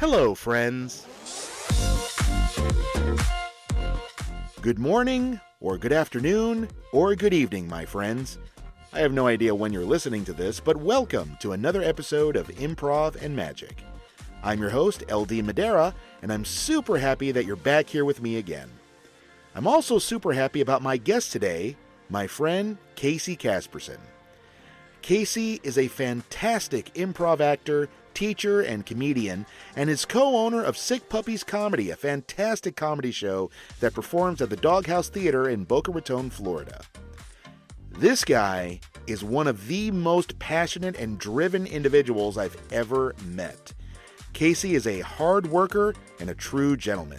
Hello, friends. Good morning, or good afternoon, or good evening, my friends. I have no idea when you're listening to this, but welcome to another episode of Improv and Magic. I'm your host, LD Madera, and I'm super happy that you're back here with me again. I'm also super happy about my guest today, my friend Casey Casperson. Casey is a fantastic improv actor, teacher, and comedian, and is co owner of Sick Puppies Comedy, a fantastic comedy show that performs at the Doghouse Theater in Boca Raton, Florida. This guy is one of the most passionate and driven individuals I've ever met. Casey is a hard worker and a true gentleman.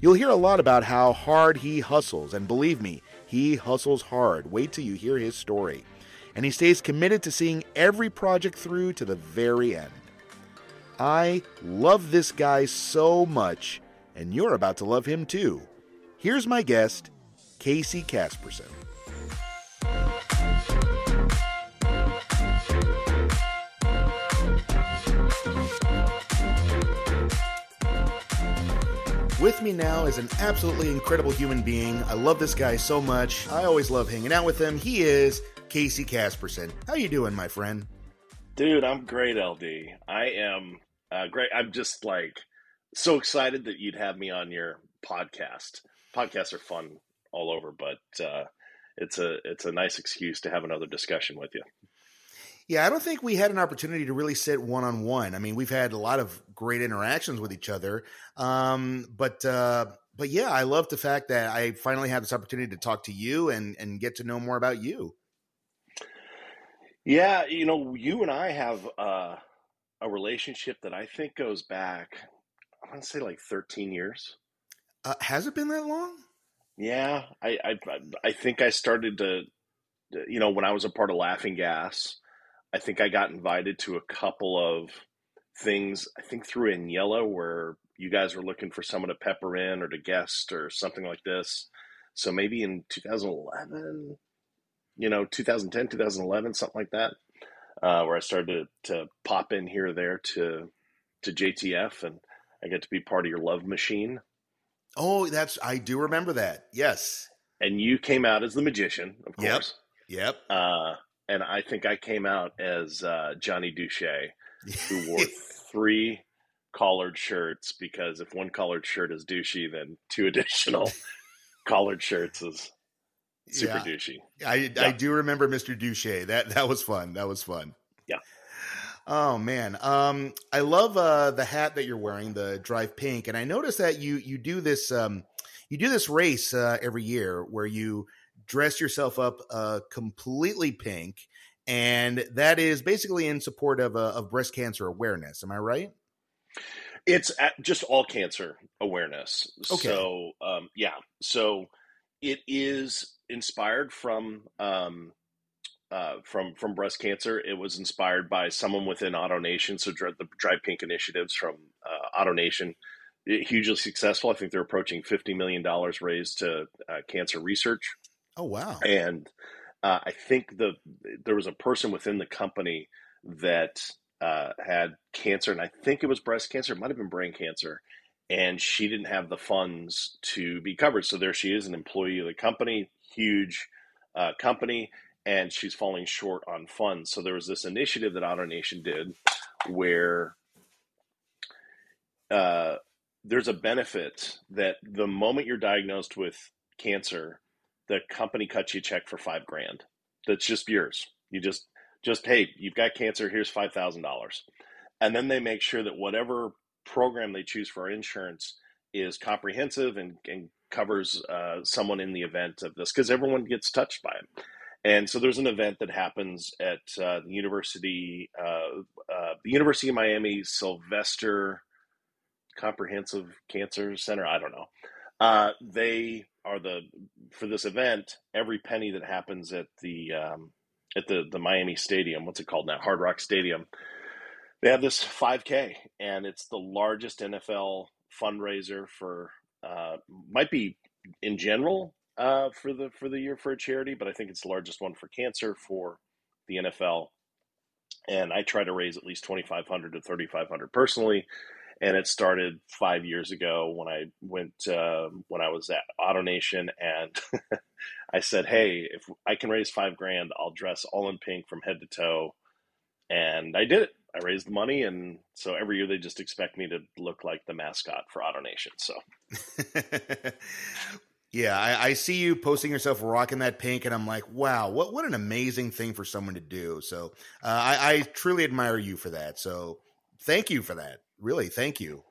You'll hear a lot about how hard he hustles, and believe me, he hustles hard. Wait till you hear his story. And he stays committed to seeing every project through to the very end. I love this guy so much, and you're about to love him too. Here's my guest, Casey Casperson. With me now is an absolutely incredible human being. I love this guy so much. I always love hanging out with him. He is Casey Casperson. How you doing, my friend? Dude, I'm great, LD. I am uh, great. I'm just like so excited that you'd have me on your podcast. Podcasts are fun all over, but uh, it's a it's a nice excuse to have another discussion with you. Yeah, I don't think we had an opportunity to really sit one on one. I mean, we've had a lot of great interactions with each other, um, but uh, but yeah, I love the fact that I finally had this opportunity to talk to you and and get to know more about you. Yeah, you know, you and I have uh, a relationship that I think goes back. I want to say like 13 years. Uh, has it been that long? Yeah, I, I I think I started to, you know, when I was a part of Laughing Gas. I think I got invited to a couple of things. I think through Agnello where you guys were looking for someone to pepper in or to guest or something like this. So maybe in 2011, you know, 2010, 2011, something like that, uh, where I started to, to pop in here or there to to JTF, and I get to be part of your love machine. Oh, that's I do remember that. Yes. And you came out as the magician, of course. Yep. Yep. Uh, and I think I came out as uh, Johnny Douche, who wore three collared shirts because if one collared shirt is douchey, then two additional collared shirts is super yeah. douchey. I Yeah. I do remember Mr. Douche. That that was fun. That was fun. Yeah. Oh man. Um I love uh the hat that you're wearing, the Drive Pink, and I noticed that you you do this um you do this race uh every year where you dress yourself up uh completely pink and that is basically in support of uh, of breast cancer awareness. Am I right? It's just all cancer awareness. Okay. So, um, yeah. So it is inspired from um, uh, from from breast cancer. It was inspired by someone within AutoNation. So Dri- the Drive Pink initiatives from uh, AutoNation, hugely successful. I think they're approaching fifty million dollars raised to uh, cancer research. Oh wow. and uh, I think the there was a person within the company that uh, had cancer, and I think it was breast cancer. It might have been brain cancer, and she didn't have the funds to be covered. So there she is, an employee of the company, huge uh, company, and she's falling short on funds. So there was this initiative that AutoNation did, where uh, there's a benefit that the moment you're diagnosed with cancer, the company cuts you a check for five grand. That's just yours. You just just hey, you've got cancer. Here's five thousand dollars, and then they make sure that whatever program they choose for insurance is comprehensive and, and covers uh, someone in the event of this because everyone gets touched by it. And so there's an event that happens at uh, the university, uh, the University of Miami Sylvester Comprehensive Cancer Center. I don't know. Uh, they are the for this event. Every penny that happens at the um, at the the Miami Stadium, what's it called now? Hard Rock Stadium. They have this 5K, and it's the largest NFL fundraiser for uh, might be in general uh, for the for the year for a charity, but I think it's the largest one for cancer for the NFL. And I try to raise at least twenty five hundred to thirty five hundred personally, and it started five years ago when I went uh, when I was at AutoNation, and I said, "Hey, if I can raise five grand, I'll dress all in pink from head to toe," and I did it. I raised the money, and so every year they just expect me to look like the mascot for AutoNation. So, yeah, I, I, see you posting yourself rocking that pink, and I'm like, wow, what what an amazing thing for someone to do. So, uh, I, I truly admire you for that. So, thank you for that. Really, thank you.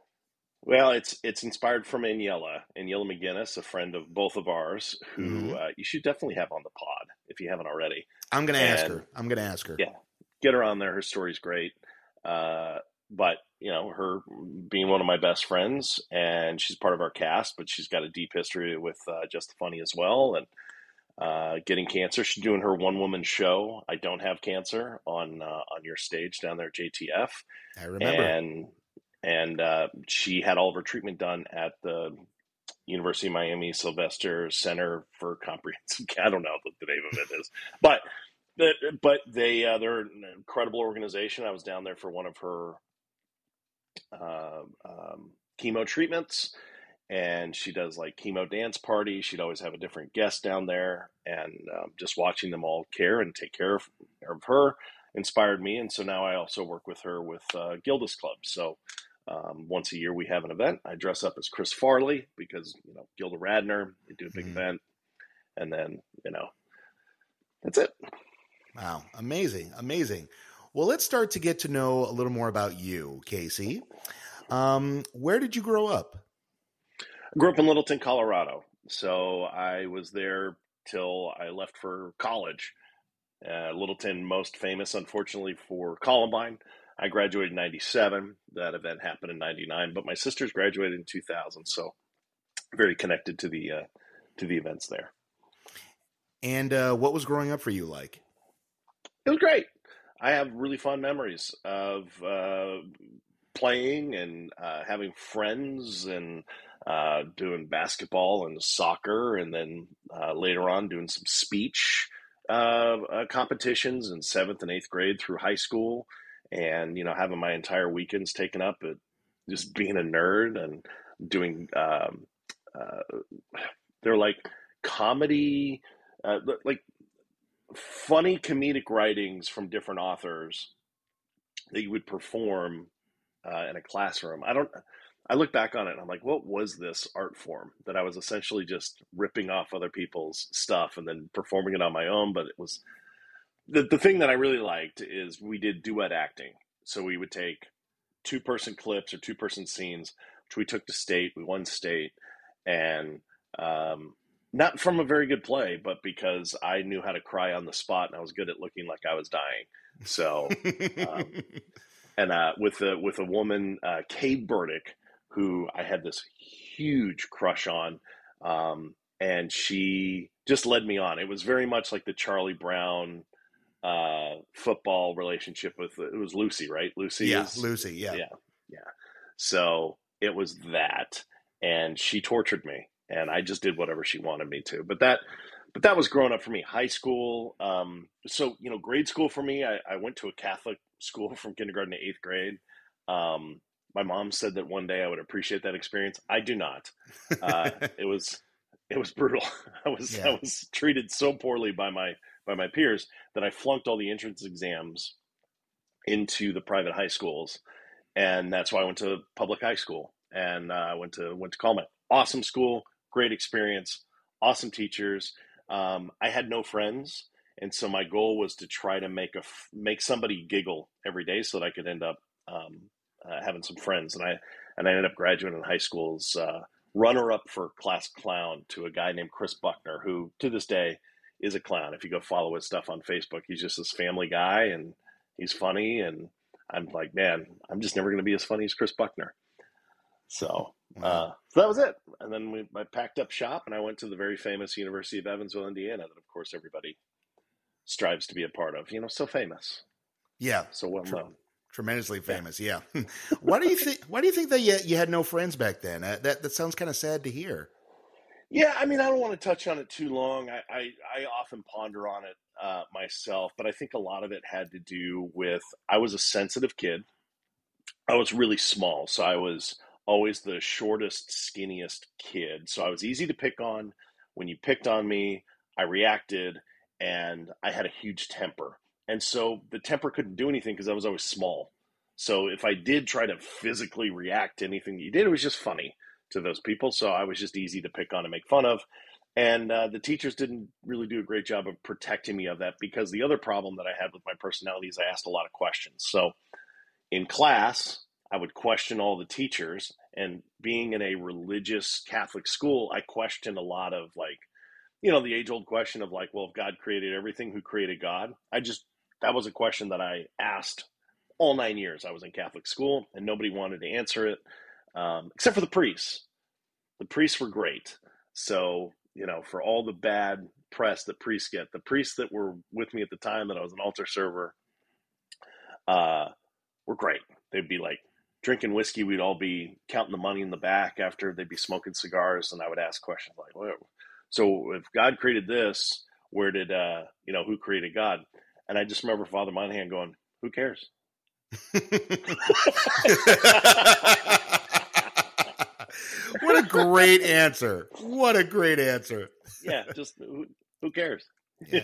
Well, it's it's inspired from Aniela, Aniela McGinnis, a friend of both of ours, who mm-hmm. uh, you should definitely have on the pod if you haven't already. I'm going to ask her. I'm going to ask her. Yeah, get her on there. Her story's great. Uh, but you know, her being one of my best friends, and she's part of our cast, but she's got a deep history with uh, Just Funny as well, and uh, getting cancer. She's doing her one woman show. I don't have cancer on uh, on your stage down there, JTF. I remember. And and uh, she had all of her treatment done at the University of Miami Sylvester Center for Comprehensive. I don't know what the name of it is, but but they uh, they're an incredible organization. I was down there for one of her uh, um, chemo treatments, and she does like chemo dance parties. She'd always have a different guest down there, and um, just watching them all care and take care of, of her inspired me. And so now I also work with her with uh, Gilda's Club. So um, once a year we have an event. I dress up as Chris Farley because you know Gilda Radner. We do a big mm-hmm. event, and then you know that's it. Wow, amazing, amazing. Well, let's start to get to know a little more about you, Casey. Um, where did you grow up? I grew up in Littleton, Colorado. So I was there till I left for college. Uh, Littleton, most famous, unfortunately, for Columbine. I graduated in 97. That event happened in 99, but my sisters graduated in 2000. So very connected to the, uh, to the events there. And uh, what was growing up for you like? It was great. I have really fond memories of uh, playing and uh, having friends and uh, doing basketball and soccer, and then uh, later on doing some speech uh, uh, competitions in seventh and eighth grade through high school, and you know having my entire weekends taken up at just being a nerd and doing. Um, they're like comedy, like funny comedic writings from different authors that you would perform uh, in a classroom. I don't. I look back on it and I'm like, what was this art form that I was essentially just ripping off other people's stuff and then performing it on my own? But it was the the thing that I really liked is we did duet acting. So we would take two person clips or two person scenes, which we took to state. We won state, and um, not from a very good play, but because I knew how to cry on the spot and I was good at looking like I was dying. So, um, and uh, with a with a woman, uh, Kay Burdick, who I had this huge crush on, um, and she just led me on. It was very much like the Charlie Brown uh, football relationship with it was Lucy, right? Lucy, yeah, is, Lucy, yeah, yeah, yeah. So it was that, and she tortured me and I just did whatever she wanted me to. But that, but that was growing up for me. High school, um, so you know, grade school for me. I, I, went to a Catholic school from kindergarten to eighth grade. Um, my mom said that one day I would appreciate that experience. I do not. Uh, it was it was brutal. I was yeah. I was treated so poorly by my by my peers that I flunked all the entrance exams into the private high schools, and that's why I went to public high school and uh, I went to went to Columbine. Awesome school, great experience, awesome teachers. Um, I had no friends, and so my goal was to try to make a make somebody giggle every day, so that I could end up um, uh, having some friends. And I and I ended up graduating in high school's uh, runner up for class clown to a guy named Chris Buckner, who to this day is a clown. If you go follow his stuff on Facebook, he's just this family guy, and he's funny. And I'm like, man, I'm just never going to be as funny as Chris Buckner. So uh, so that was it. And then we, I packed up shop and I went to the very famous University of Evansville, Indiana, that of course everybody strives to be a part of. You know, so famous. Yeah, so well known. Tremendously famous, yeah. yeah. why do you think? Why do you think that you, you had no friends back then? Uh, that that sounds kind of sad to hear. Yeah, I mean, I don't want to touch on it too long. I I, I often ponder on it uh, myself, but I think a lot of it had to do with I was a sensitive kid. I was really small, so I was always the shortest, skinniest kid. So I was easy to pick on. When you picked on me, I reacted, and I had a huge temper. And so the temper couldn't do anything because I was always small. So if I did try to physically react to anything that you did, it was just funny to those people. So I was just easy to pick on and make fun of. And uh, the teachers didn't really do a great job of protecting me of that because the other problem that I had with my personality is I asked a lot of questions. So in class, I would question all the teachers. And being in a religious Catholic school, I questioned a lot of like, you know, the age old question of like, well, if God created everything, who created God? I just, that was a question that I asked all nine years I was in Catholic school, and nobody wanted to answer it um, except for the priests. The priests were great. So, you know, for all the bad press that priests get, the priests that were with me at the time that I was an altar server uh, were great. They'd be like drinking whiskey. We'd all be counting the money in the back after they'd be smoking cigars. And I would ask questions like, well, so if God created this, where did, uh, you know, who created God? And I just remember Father Monahan going, who cares? what a great answer. What a great answer. yeah, just who, who cares? yeah.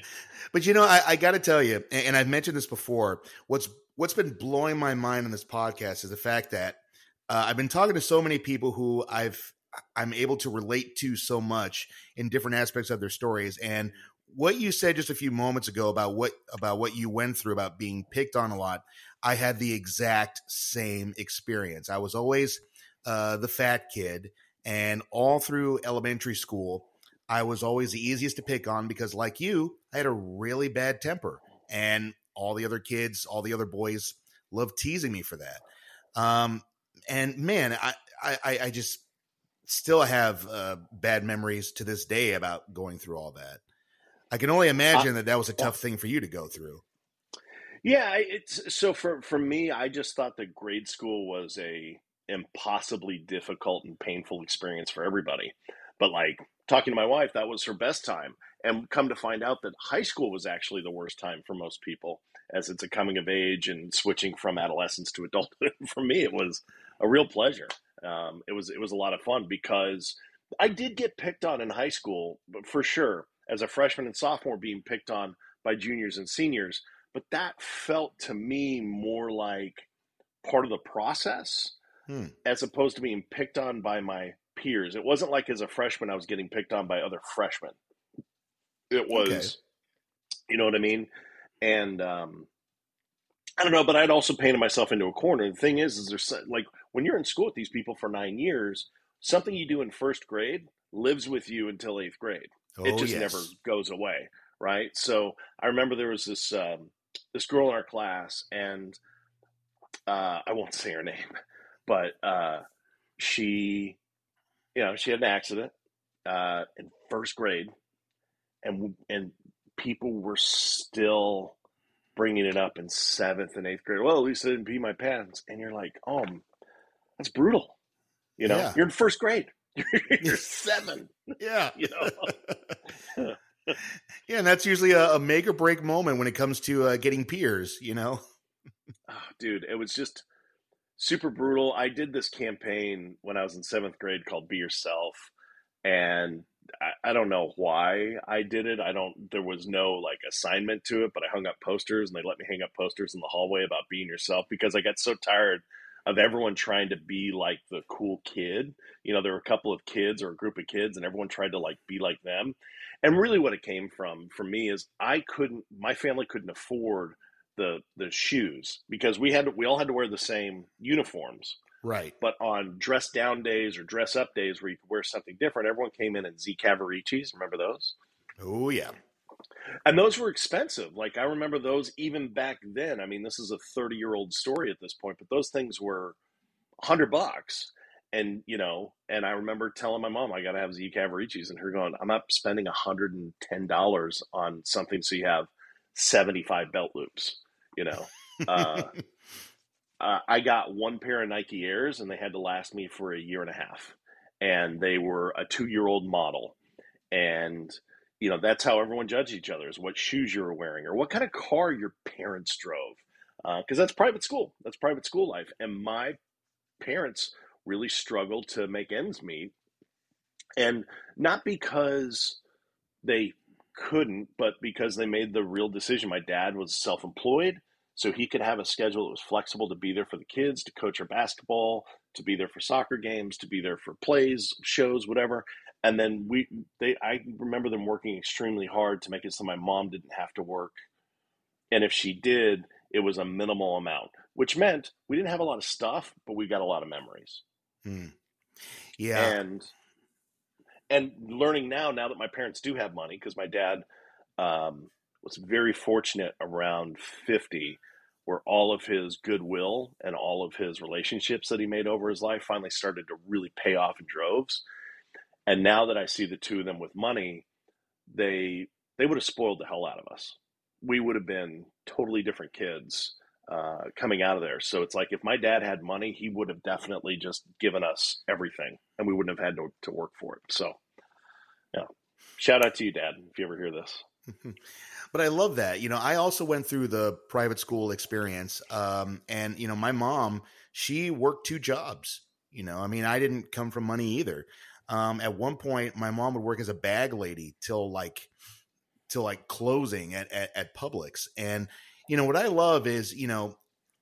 But you know, I, I got to tell you, and I've mentioned this before. What's what's been blowing my mind in this podcast is the fact that uh, I've been talking to so many people who I've I'm able to relate to so much in different aspects of their stories. And what you said just a few moments ago about what about what you went through about being picked on a lot, I had the exact same experience. I was always uh, the fat kid, and all through elementary school, I was always the easiest to pick on because, like you, I had a really bad temper, and all the other kids, all the other boys, love teasing me for that. Um, and man, I, I, I just still have uh, bad memories to this day about going through all that. I can only imagine that that was a tough thing for you to go through. Yeah, it's so for for me, I just thought that grade school was a impossibly difficult and painful experience for everybody. But like talking to my wife, that was her best time. And come to find out that high school was actually the worst time for most people, as it's a coming of age and switching from adolescence to adulthood. for me, it was a real pleasure. Um, it was it was a lot of fun because I did get picked on in high school, but for sure, as a freshman and sophomore, being picked on by juniors and seniors. But that felt to me more like part of the process hmm. as opposed to being picked on by my peers. It wasn't like as a freshman I was getting picked on by other freshmen. It was, okay. you know what I mean? And um, I don't know, but I'd also painted myself into a corner. The thing is, is there's like when you're in school with these people for nine years, something you do in first grade lives with you until eighth grade. Oh, it just yes. never goes away, right? So I remember there was this um, this girl in our class, and uh, I won't say her name, but uh, she, you know, she had an accident uh, in first grade, and and people were still bringing it up in seventh and eighth grade. Well, at least I didn't pee my pants, and you're like, oh, that's brutal. You know, yeah. you're in first grade. you're seven. Yeah, you know. yeah, and that's usually a, a, make or break moment when it comes to uh, getting peers. You know. Oh, dude, it was just super brutal. I did this campaign when I was in seventh grade called "Be Yourself," and I, I, don't know why I did it. I don't. There was no like assignment to it, but I hung up posters, and they let me hang up posters in the hallway about being yourself because I got so tired of everyone trying to be like the cool kid. You know, there were a couple of kids or a group of kids, and everyone tried to like be like them. And really, what it came from for me is I couldn't. My family couldn't afford the the shoes because we had we all had to wear the same uniforms. Right. But on dress down days or dress up days where you could wear something different, everyone came in in Z Cavariccis. Remember those? Oh yeah. And those were expensive. Like I remember those even back then. I mean, this is a 30 year old story at this point, but those things were 100 bucks. And, you know, and I remember telling my mom, I got to have Z Cavariccis, and her going, I'm not spending $110 on something so you have 75 belt loops you know. Uh, uh, I got one pair of Nike Airs, and they had to last me for a year and a half, and they were a two-year-old model, and you know that's how everyone judged each other is what shoes you were wearing or what kind of car your parents drove. because uh, that's private school. That's private school life, and my parents really struggled to make ends meet, and not because they couldn't, but because they made the real decision. My dad was self-employed, so he could have a schedule that was flexible to be there for the kids, to coach our basketball, to be there for soccer games, to be there for plays, shows, whatever. And then we, they, I remember them working extremely hard to make it so my mom didn't have to work, and if she did, it was a minimal amount, which meant we didn't have a lot of stuff, but we got a lot of memories. Hmm. Yeah, and and learning now, now that my parents do have money, because my dad um, was very fortunate around fifty where all of his goodwill and all of his relationships that he made over his life finally started to really pay off in droves. And now that I see the two of them with money, they they would have spoiled the hell out of us. We would have been totally different kids uh, coming out of there. So it's like if my dad had money, he would have definitely just given us everything, and we wouldn't have had to, to work for it. So, yeah, shout out to you, Dad, if you ever hear this. but I love that. You know, I also went through the private school experience. Um, and, you know, my mom, she worked two jobs. You know, I mean, I didn't come from money either. Um, at one point, my mom would work as a bag lady till like, till like closing at, at, at Publix. And, you know, what I love is, you know,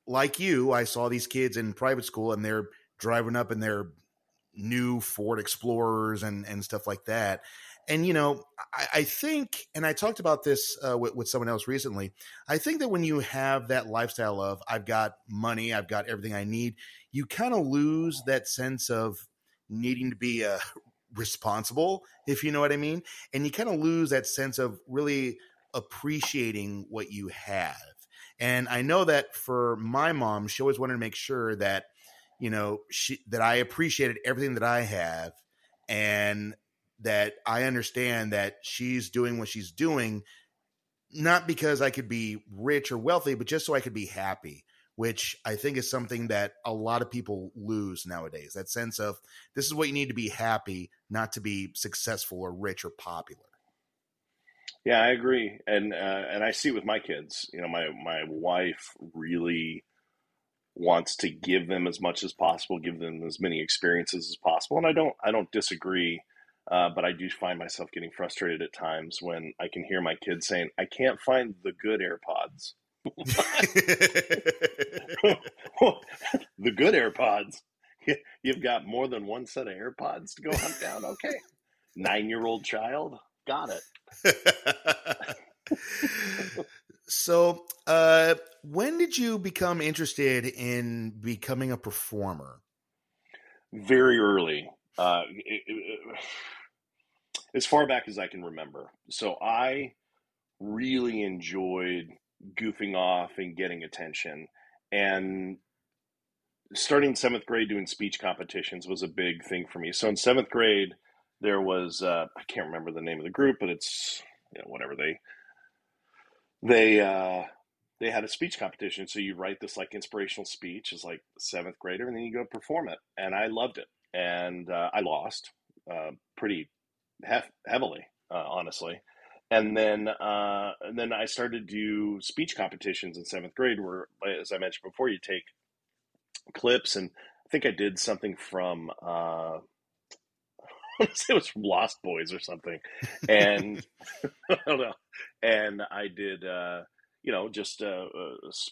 like you, I saw these kids in private school and they're driving up in their new Ford Explorers and, and stuff like that and you know I, I, think and i talked about this uh, with, with, someone else recently i think that when you have that lifestyle of i've got money i've got everything i need you kind of lose that sense of needing to be uh, responsible if you know what i mean? And you kind of lose that sense of really appreciating what you have. And i know that for my mom she always wanted to make sure that you know she that i appreciated everything that i have and that I understand that she's doing what she's doing, not because I could be rich or wealthy, but just so I could be happy, which I think is something that a lot of people lose nowadays. That sense of this is what you need to be happy, not to be successful or rich or popular. Yeah, I agree, and uh, and I see it with my kids. You know, my my wife really wants to give them as much as possible, give them as many experiences as possible, and I don't I don't disagree uh, but I do find myself getting frustrated at times when I can hear my kids saying, I can't find the good AirPods. the good AirPods. You've got more than one set of AirPods to go hunt down. Okay. Nine year old child. Got it. so, uh, when did you become interested in becoming a performer? Very early. Uh, it, it, as far back as I can remember. So I really enjoyed goofing off and getting attention. And starting seventh grade doing speech competitions was a big thing for me. So in seventh grade, there was uh, I can't remember the name of the group, but it's you know whatever they they uh, they had a speech competition. So you write this like inspirational speech as like seventh grader, and then you go perform it. And I loved it, and uh, I lost uh, pretty hef- heavily, uh, honestly. And then, uh, and then I started to do speech competitions in seventh grade, where, as I mentioned before, you take clips, and I think I did something from, uh, it was from Lost Boys or something, and I don't know, and I did, uh, you know, just a,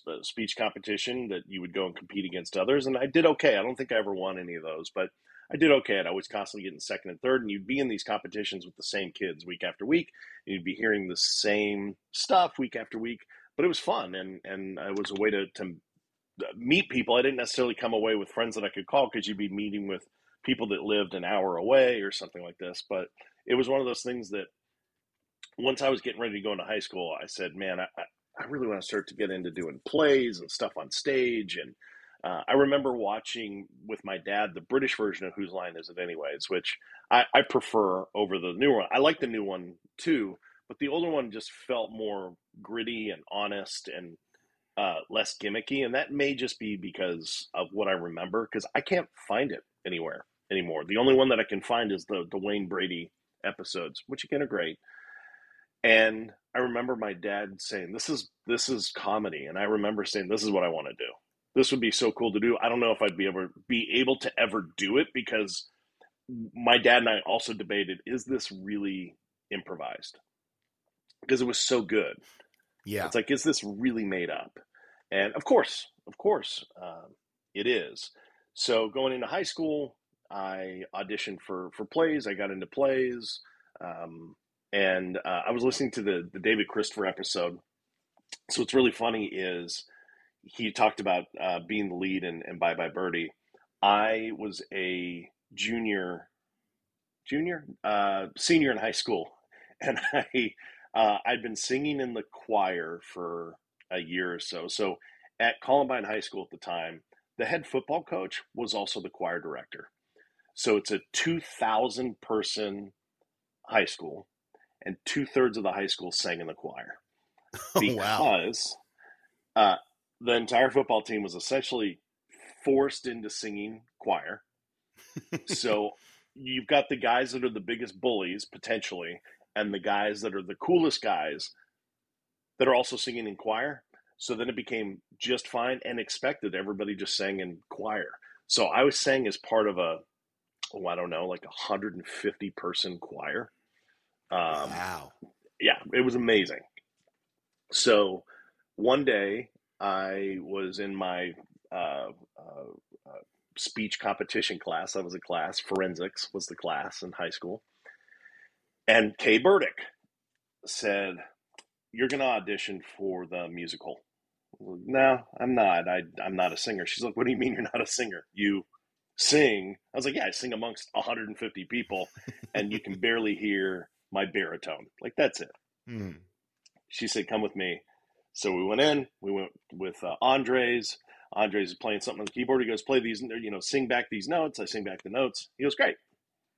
a, speech competition that you would go and compete against others, and I did okay. I don't think I ever won any of those, but I did okay. I was constantly getting second and third, and you'd be in these competitions with the same kids week after week, and you'd be hearing the same stuff week after week. But it was fun, and and it was a way to to meet people. I didn't necessarily come away with friends that I could call because you'd be meeting with people that lived an hour away or something like this. But it was one of those things that once I was getting ready to go into high school, I said, "Man, I, I really want to start to get into doing plays and stuff on stage and." Uh, I remember watching with my dad the British version of Whose Line Is It Anyways, which I, I prefer over the new one. I like the new one too, but the older one just felt more gritty and honest and uh, less gimmicky. And that may just be because of what I remember, because I can't find it anywhere anymore. The only one that I can find is the, the Wayne Brady episodes, which again are great. And I remember my dad saying, "This is this is comedy," and I remember saying, "This is what I want to do. This would be so cool to do." I don't know if I'd be able be able to ever do it because my dad and I also debated, "Is this really improvised?" Because it was so good. Yeah, it's like, is this really made up? And of course, of course, uh, it is. So going into high school, I auditioned for for plays. I got into plays. Um, and uh, I was listening to the the David Christopher episode. So what's really funny is he talked about uh, being the lead in, in Bye Bye Birdie. I was a junior, junior, uh, senior in high school, and I uh, I'd been singing in the choir for a year or so. So at Columbine High School at the time, the head football coach was also the choir director. So it's a 2,000 person high school and two thirds of the high school sang in the choir oh, because wow. uh, the entire football team was essentially forced into singing choir. so you've got the guys that are the biggest bullies potentially, and the guys that are the coolest guys that are also singing in choir. So then it became just fine and expected. Everybody just sang in choir. So I was sang as part of a, oh, I don't know, like a 150 person choir. Um, wow. Yeah, it was amazing. So one day I was in my uh, uh, uh, speech competition class. I was a class, forensics was the class in high school. And Kay Burdick said, You're going to audition for the musical. no, I'm not. I, I'm not a singer. She's like, What do you mean you're not a singer? You sing. I was like, Yeah, I sing amongst 150 people, and you can barely hear my baritone. Like that's it. Mm. She said, "Come with me." So we went in. We went with uh, Andres. Andres is playing something on the keyboard. He goes, "Play these, you know, sing back these notes." I sing back the notes. He goes, "Great,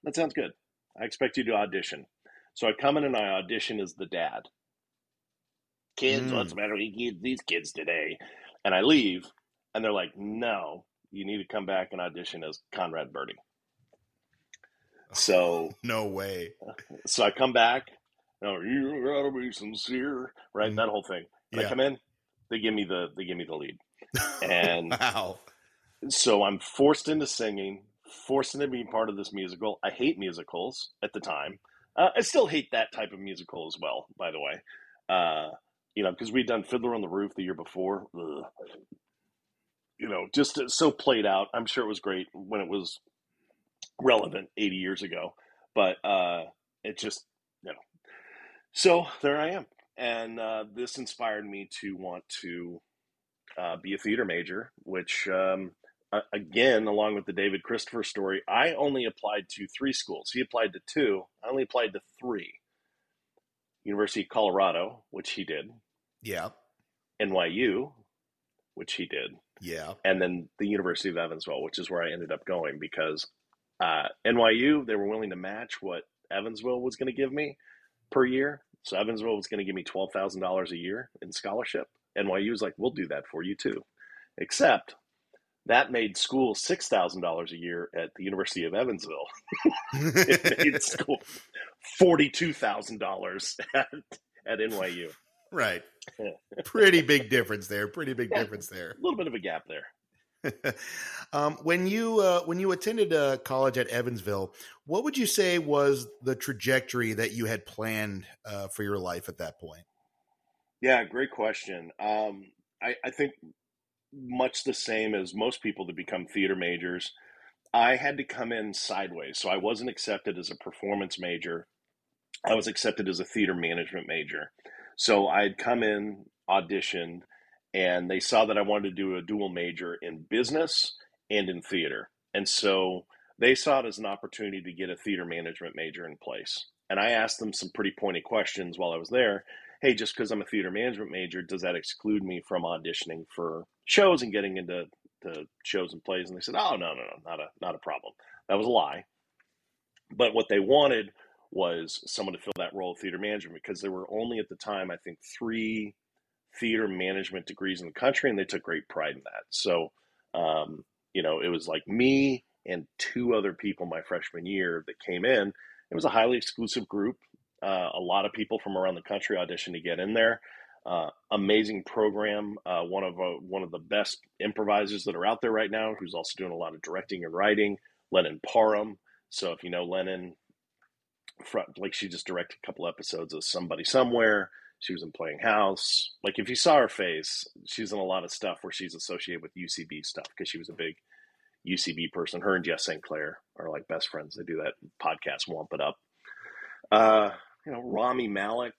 that sounds good. I expect you to audition." So I come in and I audition as the dad. Kids, mm. what's the matter with these kids today? And I leave, and they're like, "No, you need to come back and audition as Conrad Birdie." So no way. So I come back. Oh, you gotta be sincere, right? Mm. That whole thing. Yeah. I come in. They give me the they give me the lead, and wow. So I'm forced into singing, forced into being part of this musical. I hate musicals at the time. Uh, I still hate that type of musical as well, by the way. Uh, you know, because we'd done Fiddler on the Roof the year before. Ugh. You know, just so played out. I'm sure it was great when it was relevant 80 years ago, but uh, it just, you know. So there I am. And uh, this inspired me to want to uh, be a theater major, which, um, again, along with the David Christopher story, I only applied to three schools. He applied to two, I only applied to three University of Colorado, which he did. Yeah. NYU, which he did. Yeah. And then the University of Evansville, which is where I ended up going because uh, NYU, they were willing to match what Evansville was going to give me per year. So Evansville was going to give me twelve thousand dollars a year in scholarship. NYU was like, "We'll do that for you too," except that made school six thousand dollars a year at the University of Evansville. it made school forty two thousand dollars at at NYU. Right. Pretty big difference there. Pretty big yeah, difference there. A little bit of a gap there. um, when you uh, when you attended uh, college at Evansville, what would you say was the trajectory that you had planned uh, for your life at that point? Yeah, great question. Um, I, I think much the same as most people that become theater majors. I had to come in sideways, so I wasn't accepted as a performance major. I was accepted as a theater management major. So I'd come in, auditioned, and they saw that I wanted to do a dual major in business and in theater. And so they saw it as an opportunity to get a theater management major in place. And I asked them some pretty pointed questions while I was there. Hey, just because I'm a theater management major, does that exclude me from auditioning for shows and getting into to shows and plays? And they said, Oh no, no, no, not a not a problem. That was a lie. But what they wanted was someone to fill that role of theater management because there were only at the time, I think, three theater management degrees in the country, and they took great pride in that. So, um, you know, it was like me and two other people my freshman year that came in. It was a highly exclusive group. Uh, a lot of people from around the country audition to get in there. Uh, amazing program. Uh, one of uh, one of the best improvisers that are out there right now, who's also doing a lot of directing and writing. Lennon Parham. So if you know Lennon, like she just directed a couple episodes of Somebody Somewhere. She was in Playing House. Like if you saw her face, she's in a lot of stuff where she's associated with UCB stuff because she was a big UCB person. Her and Jess St. Clair are like best friends. They do that podcast, Womp It Up. Uh, you know, Rami Malek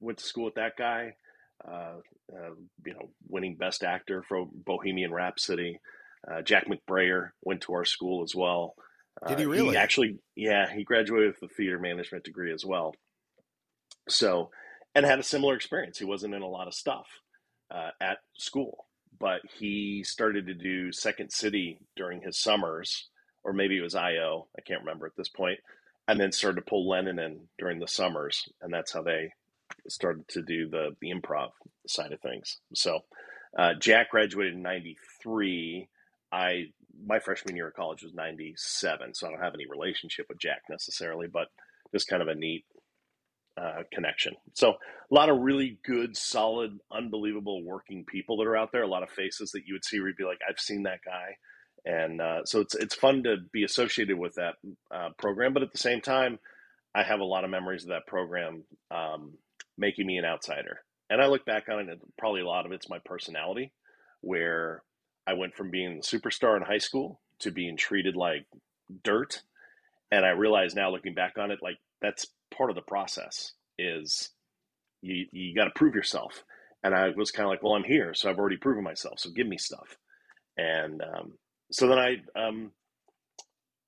went to school with that guy. Uh, uh, you know, winning Best Actor for Bohemian Rhapsody. Uh, Jack McBrayer went to our school as well. Did he uh, really? He actually, yeah, he graduated with a theater management degree as well. So, and had a similar experience. He wasn't in a lot of stuff uh, at school, but he started to do Second City during his summers, or maybe it was IO. I can't remember at this point. And then started to pull Lennon in during the summers, and that's how they started to do the the improv side of things. So, uh, Jack graduated in '93. I my freshman year of college was 97 so i don't have any relationship with jack necessarily but just kind of a neat uh, connection. So a lot of really good solid unbelievable working people that are out there a lot of faces that you would see where you'd be like i've seen that guy. And uh, so it's it's fun to be associated with that uh, program but at the same time i have a lot of memories of that program um, making me an outsider. And i look back on it and probably a lot of it's my personality where I went from being the superstar in high school to being treated like dirt. And I realize now looking back on it, like that's part of the process is you, you got to prove yourself. And I was kind of like, well, I'm here. So I've already proven myself. So give me stuff. And um, so then I, um,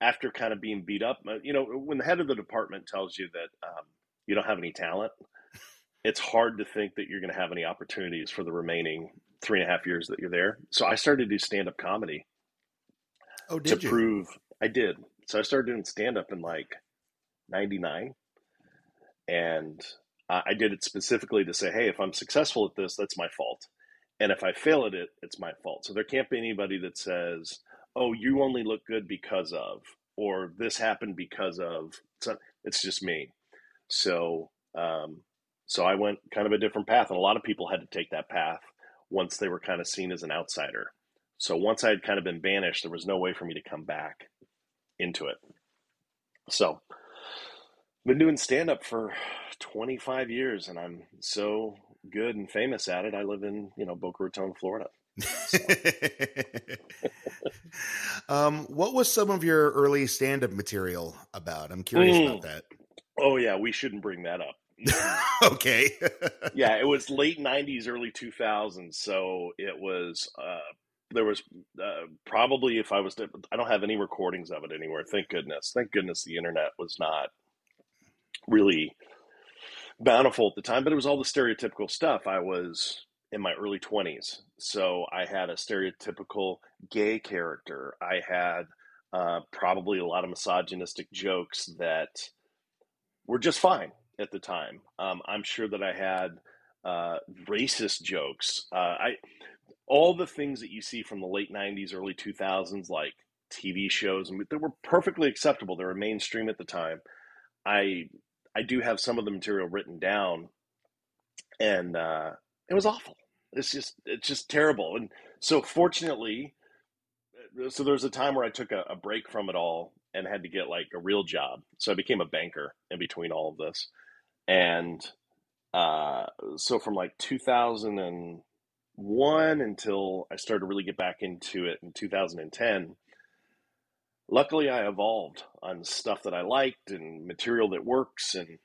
after kind of being beat up, uh, you know, when the head of the department tells you that um, you don't have any talent, it's hard to think that you're going to have any opportunities for the remaining three and a half years that you're there. So I started to do stand up comedy. Oh, did to you? prove I did. So I started doing stand up in like '99, and I did it specifically to say, hey, if I'm successful at this, that's my fault, and if I fail at it, it's my fault. So there can't be anybody that says, oh, you only look good because of, or this happened because of. It's just me. So um, so I went kind of a different path, and a lot of people had to take that path once they were kind of seen as an outsider. So once I had kind of been banished, there was no way for me to come back into it. So been doing stand up for 25 years and I'm so good and famous at it. I live in, you know, Boca Raton, Florida. So. um, what was some of your early stand up material about? I'm curious mm. about that. Oh yeah, we shouldn't bring that up. okay. yeah, it was late '90s, early 2000s. So it was. Uh, there was uh, probably if I was to, I don't have any recordings of it anywhere. Thank goodness. Thank goodness the internet was not really bountiful at the time, but it was all the stereotypical stuff. I was in my early 20s, so I had a stereotypical gay character. I had uh, probably a lot of misogynistic jokes that were just fine at the time. Um, I'm sure that I had uh, racist jokes. Uh, I all the things that you see from the late '90s, early 2000s, like TV shows, they were perfectly acceptable. They were mainstream at the time. I I do have some of the material written down, and uh, it was awful. It's just it's just terrible. And so fortunately, so there was a time where I took a, a break from it all and had to get like a real job. So I became a banker in between all of this and uh, so from like 2001 until I started to really get back into it in 2010. Luckily, I evolved on stuff that I liked and material that works, and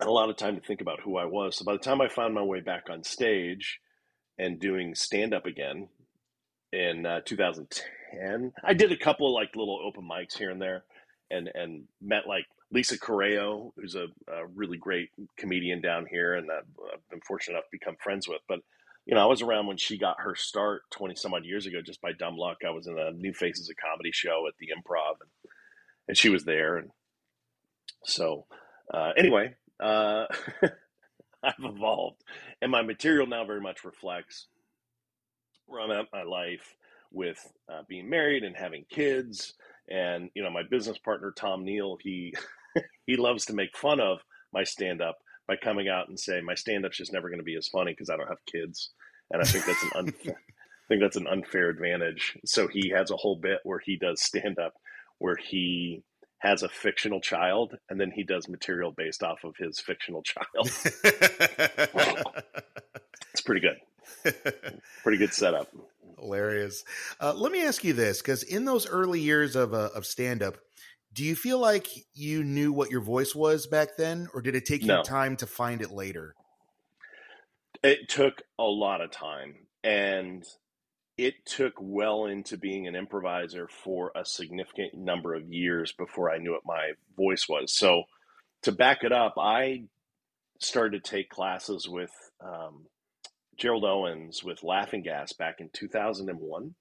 a lot of time to think about who I was. So by the time I found my way back on stage and doing stand up again in uh, 2010, I did a couple of like little open mics here and there, and and met like Lisa Correo, who's a, a really great comedian down here, and I've, I've been fortunate enough to become friends with. But you know, I was around when she got her start twenty some odd years ago, just by dumb luck. I was in a New Faces of Comedy show at the Improv, and, and she was there, and so uh, anyway, uh, I've evolved, and my material now very much reflects where I'm at my life with uh, being married and having kids. And you know, my business partner Tom Neal, he he loves to make fun of my stand up by coming out and say my stand up's just never going to be as funny because I don't have kids, and I think that's an unfair, I think that's an unfair advantage. So he has a whole bit where he does stand up where he has a fictional child and then he does material based off of his fictional child. it's pretty good. Pretty good setup. Hilarious. Uh, let me ask you this because in those early years of, uh, of stand up, do you feel like you knew what your voice was back then, or did it take no. you time to find it later? It took a lot of time. And it took well into being an improviser for a significant number of years before I knew what my voice was. So, to back it up, I started to take classes with um, Gerald Owens with Laughing Gas back in 2001.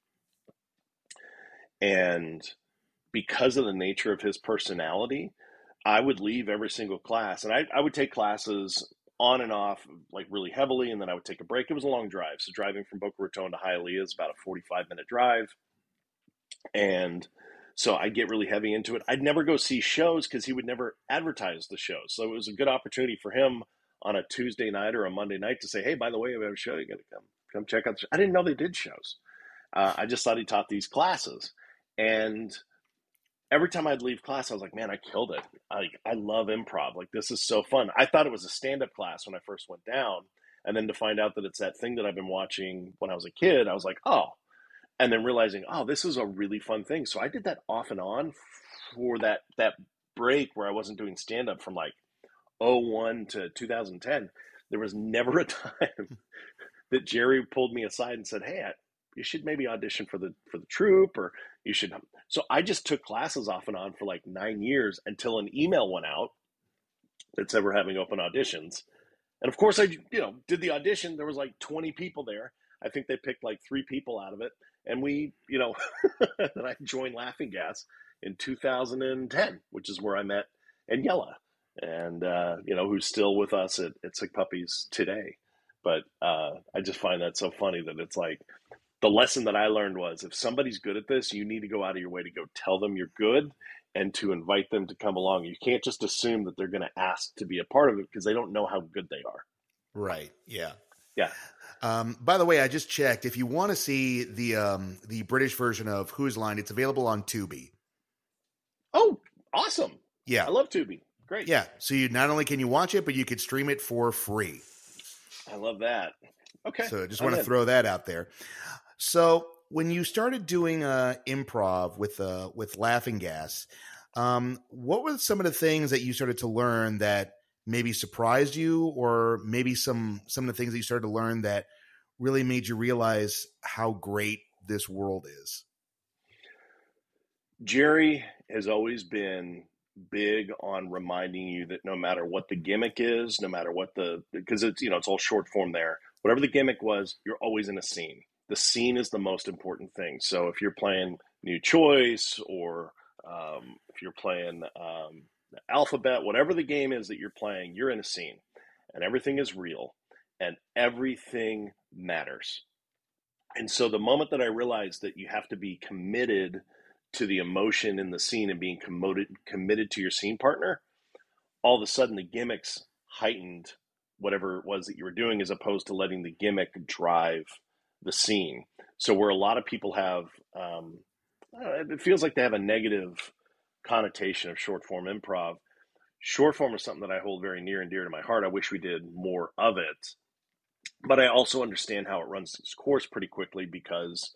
And because of the nature of his personality, I would leave every single class and I, I would take classes on and off like really heavily, and then I would take a break. It was a long drive, so driving from Boca Raton to Hialeah is about a forty-five minute drive, and so I'd get really heavy into it. I'd never go see shows because he would never advertise the shows, so it was a good opportunity for him on a Tuesday night or a Monday night to say, "Hey, by the way, we have a show. You got to come come check out." I didn't know they did shows. Uh, I just thought he taught these classes, and every time I'd leave class, I was like, man, I killed it. I, I love improv. Like, this is so fun. I thought it was a stand up class when I first went down. And then to find out that it's that thing that I've been watching when I was a kid, I was like, oh. And then realizing, oh, this is a really fun thing. So I did that off and on for that that break where I wasn't doing stand up from like 01 to 2010. There was never a time that Jerry pulled me aside and said, hey, you should maybe audition for the for the troupe or you should so i just took classes off and on for like nine years until an email went out that said we're having open auditions. And of course i you know did the audition. There was like 20 people there. I think they picked like three people out of it. And we you know then i joined laughing gas in 2010 which is where i met Daniela, and uh, you know who's still with us at, at sick puppies today. But uh, i just find that so funny that it's like the lesson that I learned was if somebody's good at this, you need to go out of your way to go tell them you're good and to invite them to come along. You can't just assume that they're going to ask to be a part of it because they don't know how good they are. Right. Yeah. Yeah. Um, by the way, I just checked. If you want to see the um, the British version of Whose Line, it's available on Tubi. Oh, awesome! Yeah, I love Tubi. Great. Yeah, so you not only can you watch it, but you could stream it for free. I love that. Okay. So I just want to throw that out there. So when you started doing uh, improv with uh, with Laughing Gas, um, what were some of the things that you started to learn that maybe surprised you, or maybe some some of the things that you started to learn that really made you realize how great this world is? Jerry has always been big on reminding you that no matter what the gimmick is, no matter what the because it's you know it's all short form there. Whatever the gimmick was, you're always in a scene the scene is the most important thing. So if you're playing New Choice or um, if you're playing um, Alphabet, whatever the game is that you're playing, you're in a scene and everything is real and everything matters. And so the moment that I realized that you have to be committed to the emotion in the scene and being committed committed to your scene partner, all of a sudden the gimmicks heightened whatever it was that you were doing as opposed to letting the gimmick drive the scene. So where a lot of people have, um, it feels like they have a negative connotation of short form improv. Short form is something that I hold very near and dear to my heart. I wish we did more of it, but I also understand how it runs its course pretty quickly because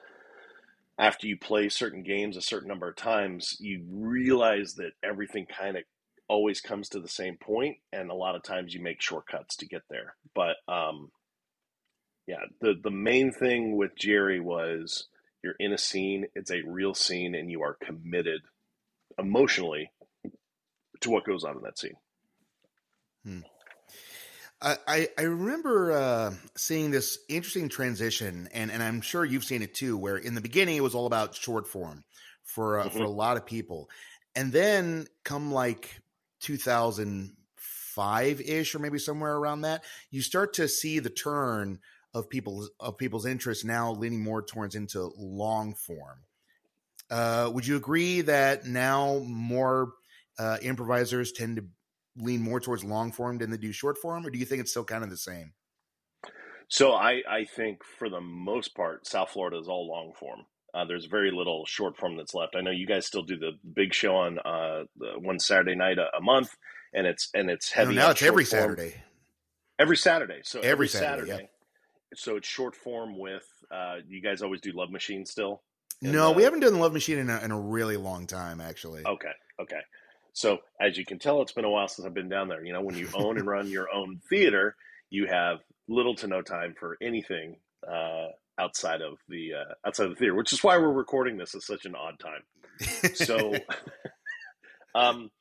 after you play certain games a certain number of times, you realize that everything kind of always comes to the same point, and a lot of times you make shortcuts to get there. But um, yeah, the the main thing with Jerry was you're in a scene, it's a real scene, and you are committed emotionally to what goes on in that scene. Hmm. I, I remember uh, seeing this interesting transition, and, and I'm sure you've seen it too, where in the beginning it was all about short form for uh, mm-hmm. for a lot of people, and then come like 2005 ish, or maybe somewhere around that, you start to see the turn of people's of people's interest now leaning more towards into long form. Uh, would you agree that now more uh, improvisers tend to lean more towards long form than they do short form, or do you think it's still kind of the same? So I, I think for the most part, South Florida is all long form. Uh, there's very little short form that's left. I know you guys still do the big show on uh, one Saturday night a, a, month, and it's and it's heavy. No, now it's every form. Saturday. Every Saturday. So every, every Saturday. Saturday So it's short form with. Uh, you guys always do Love Machine still. No, we haven't done Love Machine in a, in a really long time, actually. Okay, okay. So as you can tell, it's been a while since I've been down there. You know, when you own and run your own theater, you have little to no time for anything uh, outside of the uh, outside of the theater, which is why we're recording this at such an odd time. So, um,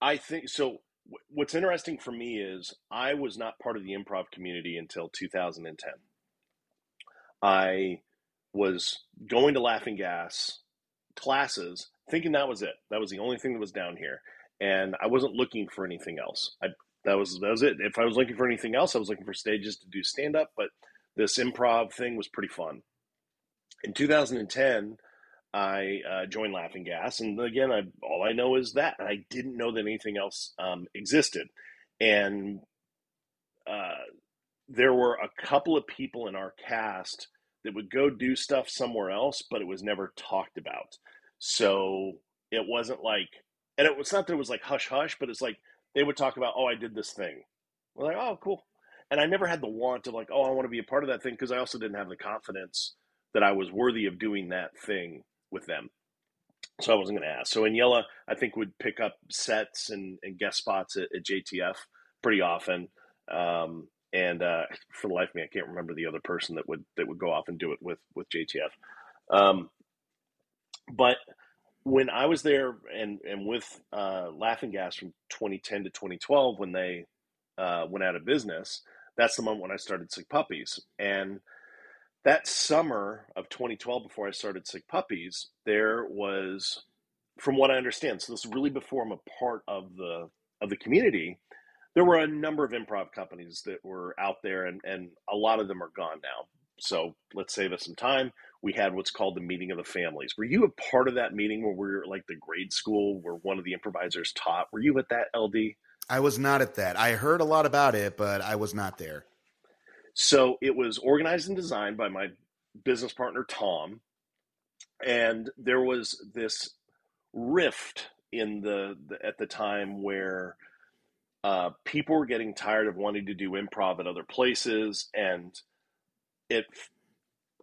I think so. What's interesting for me is I was not part of the improv community until 2010. I was going to Laughing Gas classes, thinking that was it. That was the only thing that was down here, and I wasn't looking for anything else. I that was that was it. If I was looking for anything else, I was looking for stages to do stand up, but this improv thing was pretty fun. In 2010, I uh, joined Laughing Gas, and again, I, all I know is that, and I didn't know that anything else um, existed. And uh, there were a couple of people in our cast that would go do stuff somewhere else, but it was never talked about. So it wasn't like, and it was not that it was like hush hush, but it's like they would talk about, oh, I did this thing. We're like, oh, cool and I never had the want of like, oh, I want to be a part of that thing because I also didn't have the confidence that I was worthy of doing that thing with them. So I wasn't going to ask. So Daniela, I think, would pick up sets and, and guest spots at, at, JTF pretty often. Um, and uh, for the life of me, I can't remember the other person that would that would go off and do it with with JTF. Um, but when I was there and and with uh, Laughing Gas from 2010 to 2012, when they uh, went out of business, that's the moment when I started Sick Puppies. And that summer of 2012, before I started Sick Puppies, there was, from what I understand, so this is really before I'm a part of the of the community. There were a number of improv companies that were out there, and, and a lot of them are gone now. So let's save us some time. We had what's called the meeting of the families. Were you a part of that meeting where we are like the grade school where one of the improvisers taught? Were you at that, LD? I was not at that. I heard a lot about it, but I was not there. So it was organized and designed by my business partner, Tom. And there was this rift in the, the at the time where uh, people were getting tired of wanting to do improv at other places and it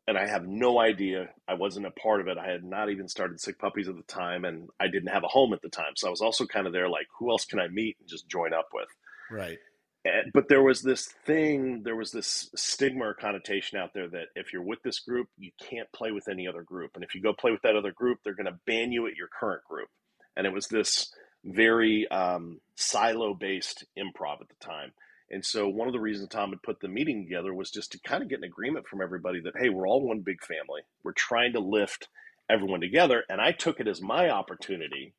and I have no idea. I wasn't a part of it. I had not even started Sick Puppies at the time, and I didn't have a home at the time. So I was also kind of there, like, who else can I meet and just join up with? Right. And, but there was this thing, there was this stigma or connotation out there that if you're with this group, you can't play with any other group, and if you go play with that other group, they're going to ban you at your current group. And it was this very um, silo-based improv at the time. And so one of the reasons Tom had put the meeting together was just to kind of get an agreement from everybody that, hey, we're all one big family. We're trying to lift everyone together. And I took it as my opportunity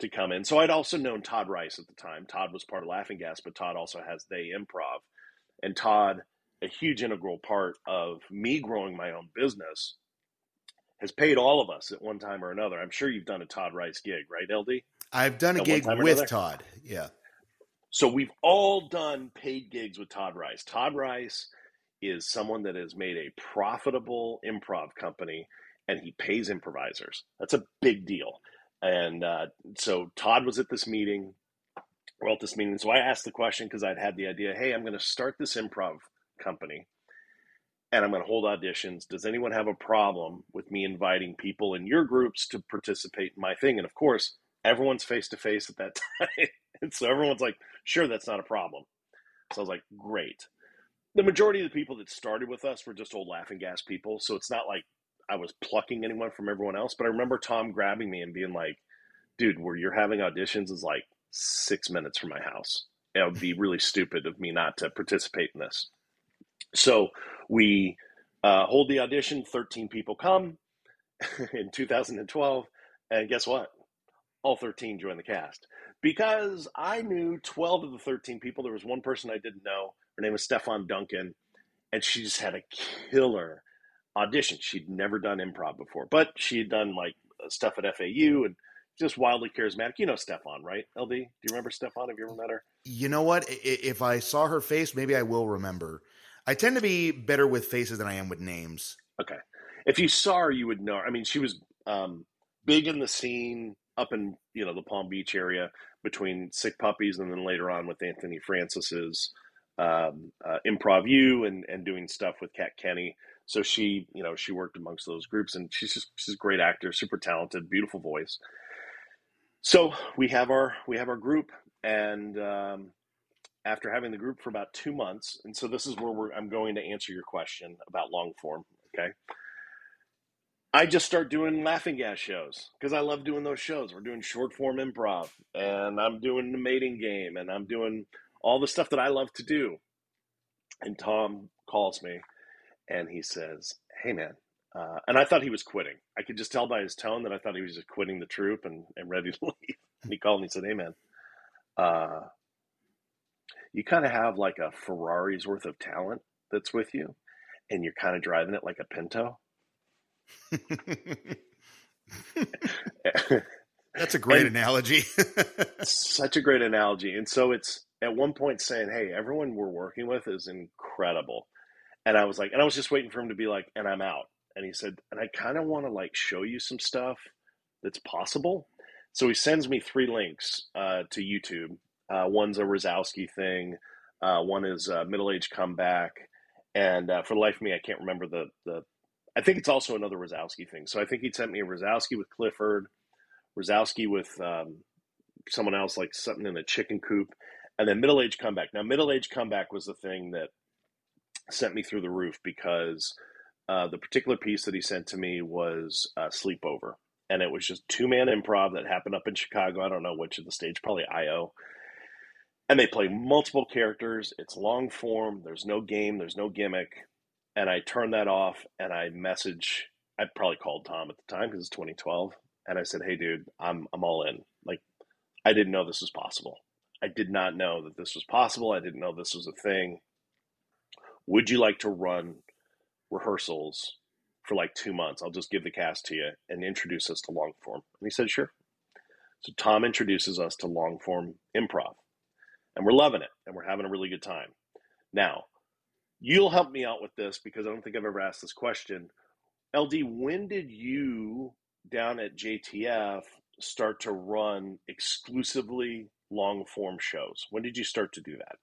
to come in. So I'd also known Todd Rice at the time. Todd was part of Laughing Gas, but Todd also has They Improv. And Todd, a huge integral part of me growing my own business, has paid all of us at one time or another. I'm sure you've done a Todd Rice gig, right, LD? I've done a at gig with Todd. Yeah. So we've all done paid gigs with Todd Rice. Todd Rice is someone that has made a profitable improv company and he pays improvisers. That's a big deal. And uh, so Todd was at this meeting. We're at this meeting. So I asked the question because I'd had the idea hey, I'm going to start this improv company and I'm going to hold auditions. Does anyone have a problem with me inviting people in your groups to participate in my thing? And of course, everyone's face to face at that time. and so everyone's like, sure, that's not a problem. So I was like, great. The majority of the people that started with us were just old laughing gas people. So it's not like I was plucking anyone from everyone else. But I remember Tom grabbing me and being like, dude, where you're having auditions is like six minutes from my house. It would be really stupid of me not to participate in this. So we uh, hold the audition, 13 people come in 2012. And guess what? All 13 join the cast because I knew 12 of the 13 people. There was one person I didn't know. Her name was Stefan Duncan, and she just had a killer audition. She'd never done improv before, but she had done like stuff at FAU and just wildly charismatic. You know Stefan, right? LD, do you remember Stefan? Have you ever met her? You know what? If I saw her face, maybe I will remember. I tend to be better with faces than I am with names. Okay. If you saw her, you would know. Her. I mean, she was um, big in the scene up in you know the Palm Beach area between Sick Puppies and then later on with Anthony Francis's um, uh, Improv U and and doing stuff with Kat Kenny. So she you know she worked amongst those groups and she's just she's a great actor, super talented, beautiful voice. So we have our we have our group and um, after having the group for about two months, and so this is where I'm going to answer your question about long form. Okay. I just start doing laughing gas shows because I love doing those shows. We're doing short form improv, and I'm doing the mating game, and I'm doing all the stuff that I love to do. And Tom calls me, and he says, "Hey, man," uh, and I thought he was quitting. I could just tell by his tone that I thought he was just quitting the troop and, and ready to leave. And he called me and he said, "Hey, man, uh, you kind of have like a Ferrari's worth of talent that's with you, and you're kind of driving it like a Pinto." That's a great analogy. such a great analogy. And so it's at one point saying, Hey, everyone we're working with is incredible. And I was like, and I was just waiting for him to be like, and I'm out. And he said, and I kind of want to like show you some stuff that's possible. So he sends me three links uh, to YouTube. Uh, one's a Razowsky thing. Uh, one is middle age comeback. And uh, for the life of me, I can't remember the, the I think it's also another Razowsky thing. So I think he sent me a Razowsky with Clifford, Razowsky with um, someone else, like something in a chicken coop, and then middle age comeback. Now, middle age comeback was the thing that sent me through the roof because uh, the particular piece that he sent to me was Sleepover. And it was just two man improv that happened up in Chicago. I don't know which of the stage, probably IO. And they play multiple characters. It's long form. There's no game. There's no gimmick and I turned that off and I message I probably called Tom at the time because it's 2012 and I said, "Hey dude, I'm I'm all in." Like I didn't know this was possible. I did not know that this was possible. I didn't know this was a thing. Would you like to run rehearsals for like 2 months? I'll just give the cast to you and introduce us to long form. And he said, "Sure." So Tom introduces us to long form improv. And we're loving it and we're having a really good time. Now, You'll help me out with this because I don't think I've ever asked this question. LD, when did you down at JTF start to run exclusively long form shows? When did you start to do that?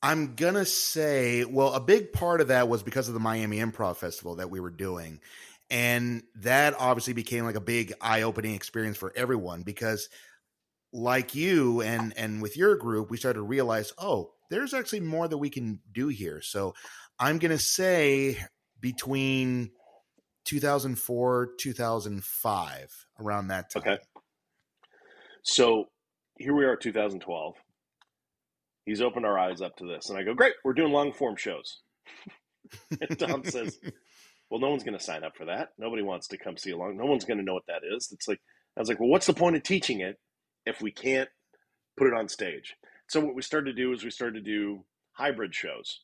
I'm going to say, well, a big part of that was because of the Miami Improv Festival that we were doing. And that obviously became like a big eye opening experience for everyone because, like you and, and with your group, we started to realize, oh, there's actually more that we can do here. So I'm going to say between 2004 2005 around that time. Okay. So here we are 2012. He's opened our eyes up to this and I go, "Great, we're doing long form shows." and Tom says, "Well, no one's going to sign up for that. Nobody wants to come see along. No one's going to know what that is." It's like I was like, "Well, what's the point of teaching it if we can't put it on stage?" So what we started to do is we started to do hybrid shows.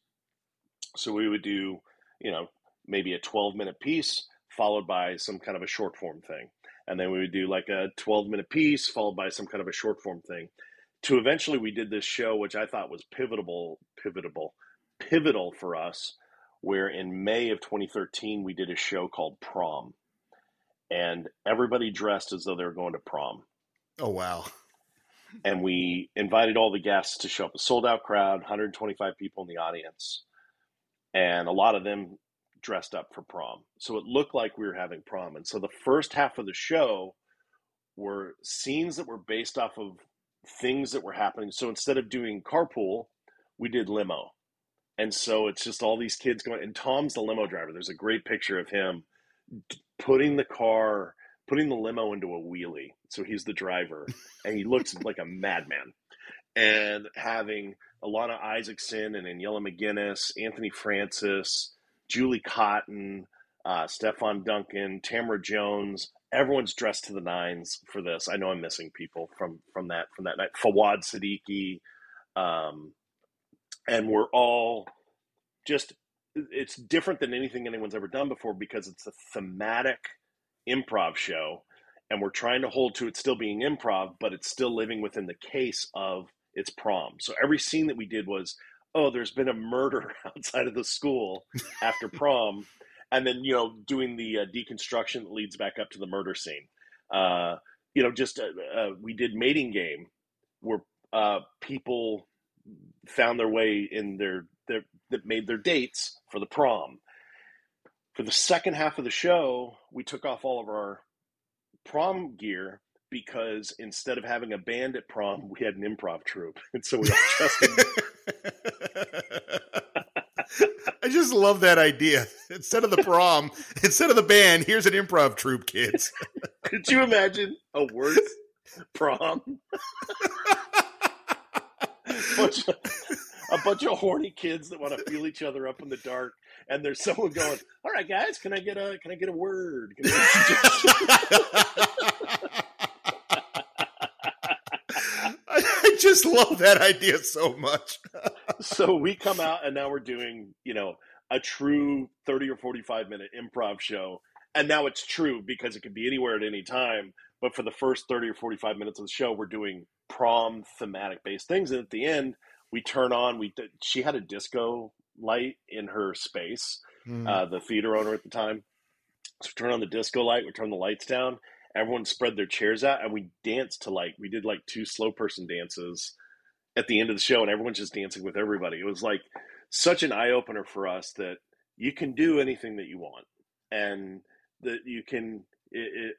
So we would do, you know, maybe a 12 minute piece followed by some kind of a short form thing. And then we would do like a 12 minute piece followed by some kind of a short form thing. To eventually we did this show, which I thought was pivotal, pivotal, pivotal for us, where in May of 2013 we did a show called Prom. And everybody dressed as though they were going to prom. Oh wow and we invited all the guests to show up. A sold out crowd, 125 people in the audience, and a lot of them dressed up for prom. So it looked like we were having prom. And so the first half of the show were scenes that were based off of things that were happening. So instead of doing carpool, we did limo. And so it's just all these kids going, and Tom's the limo driver. There's a great picture of him putting the car putting the limo into a wheelie. So he's the driver, and he looks like a madman. And having Alana Isaacson and Daniela McGinnis, Anthony Francis, Julie Cotton, uh, Stefan Duncan, Tamara Jones, everyone's dressed to the nines for this. I know I'm missing people from from that from that night. Fawad Siddiqui, um, and we're all just. It's different than anything anyone's ever done before because it's a thematic improv show and we're trying to hold to it still being improv, but it's still living within the case of its prom. So every scene that we did was, oh, there's been a murder outside of the school after prom, and then you know doing the uh, deconstruction that leads back up to the murder scene. Uh, you know, just uh, uh we did mating game where uh, people found their way in their, their that made their dates for the prom. For the second half of the show, we took off all of our prom gear because instead of having a band at prom, we had an improv troupe, and so we all dressed. I just love that idea. Instead of the prom, instead of the band, here's an improv troupe, kids. Could you imagine a worse prom? bunch of, a bunch of horny kids that want to feel each other up in the dark, and there's someone going, "All right, guys, can I get a can I get a word?" I just love that idea so much. so we come out, and now we're doing, you know, a true thirty or forty-five minute improv show, and now it's true because it could be anywhere at any time. But for the first thirty or forty-five minutes of the show, we're doing prom thematic based things, and at the end, we turn on. We she had a disco light in her space, mm. uh, the theater owner at the time. So we turn on the disco light, we turn the lights down, everyone spread their chairs out, and we danced to like we did like two slow person dances at the end of the show, and everyone's just dancing with everybody. It was like such an eye opener for us that you can do anything that you want, and that you can. It, it,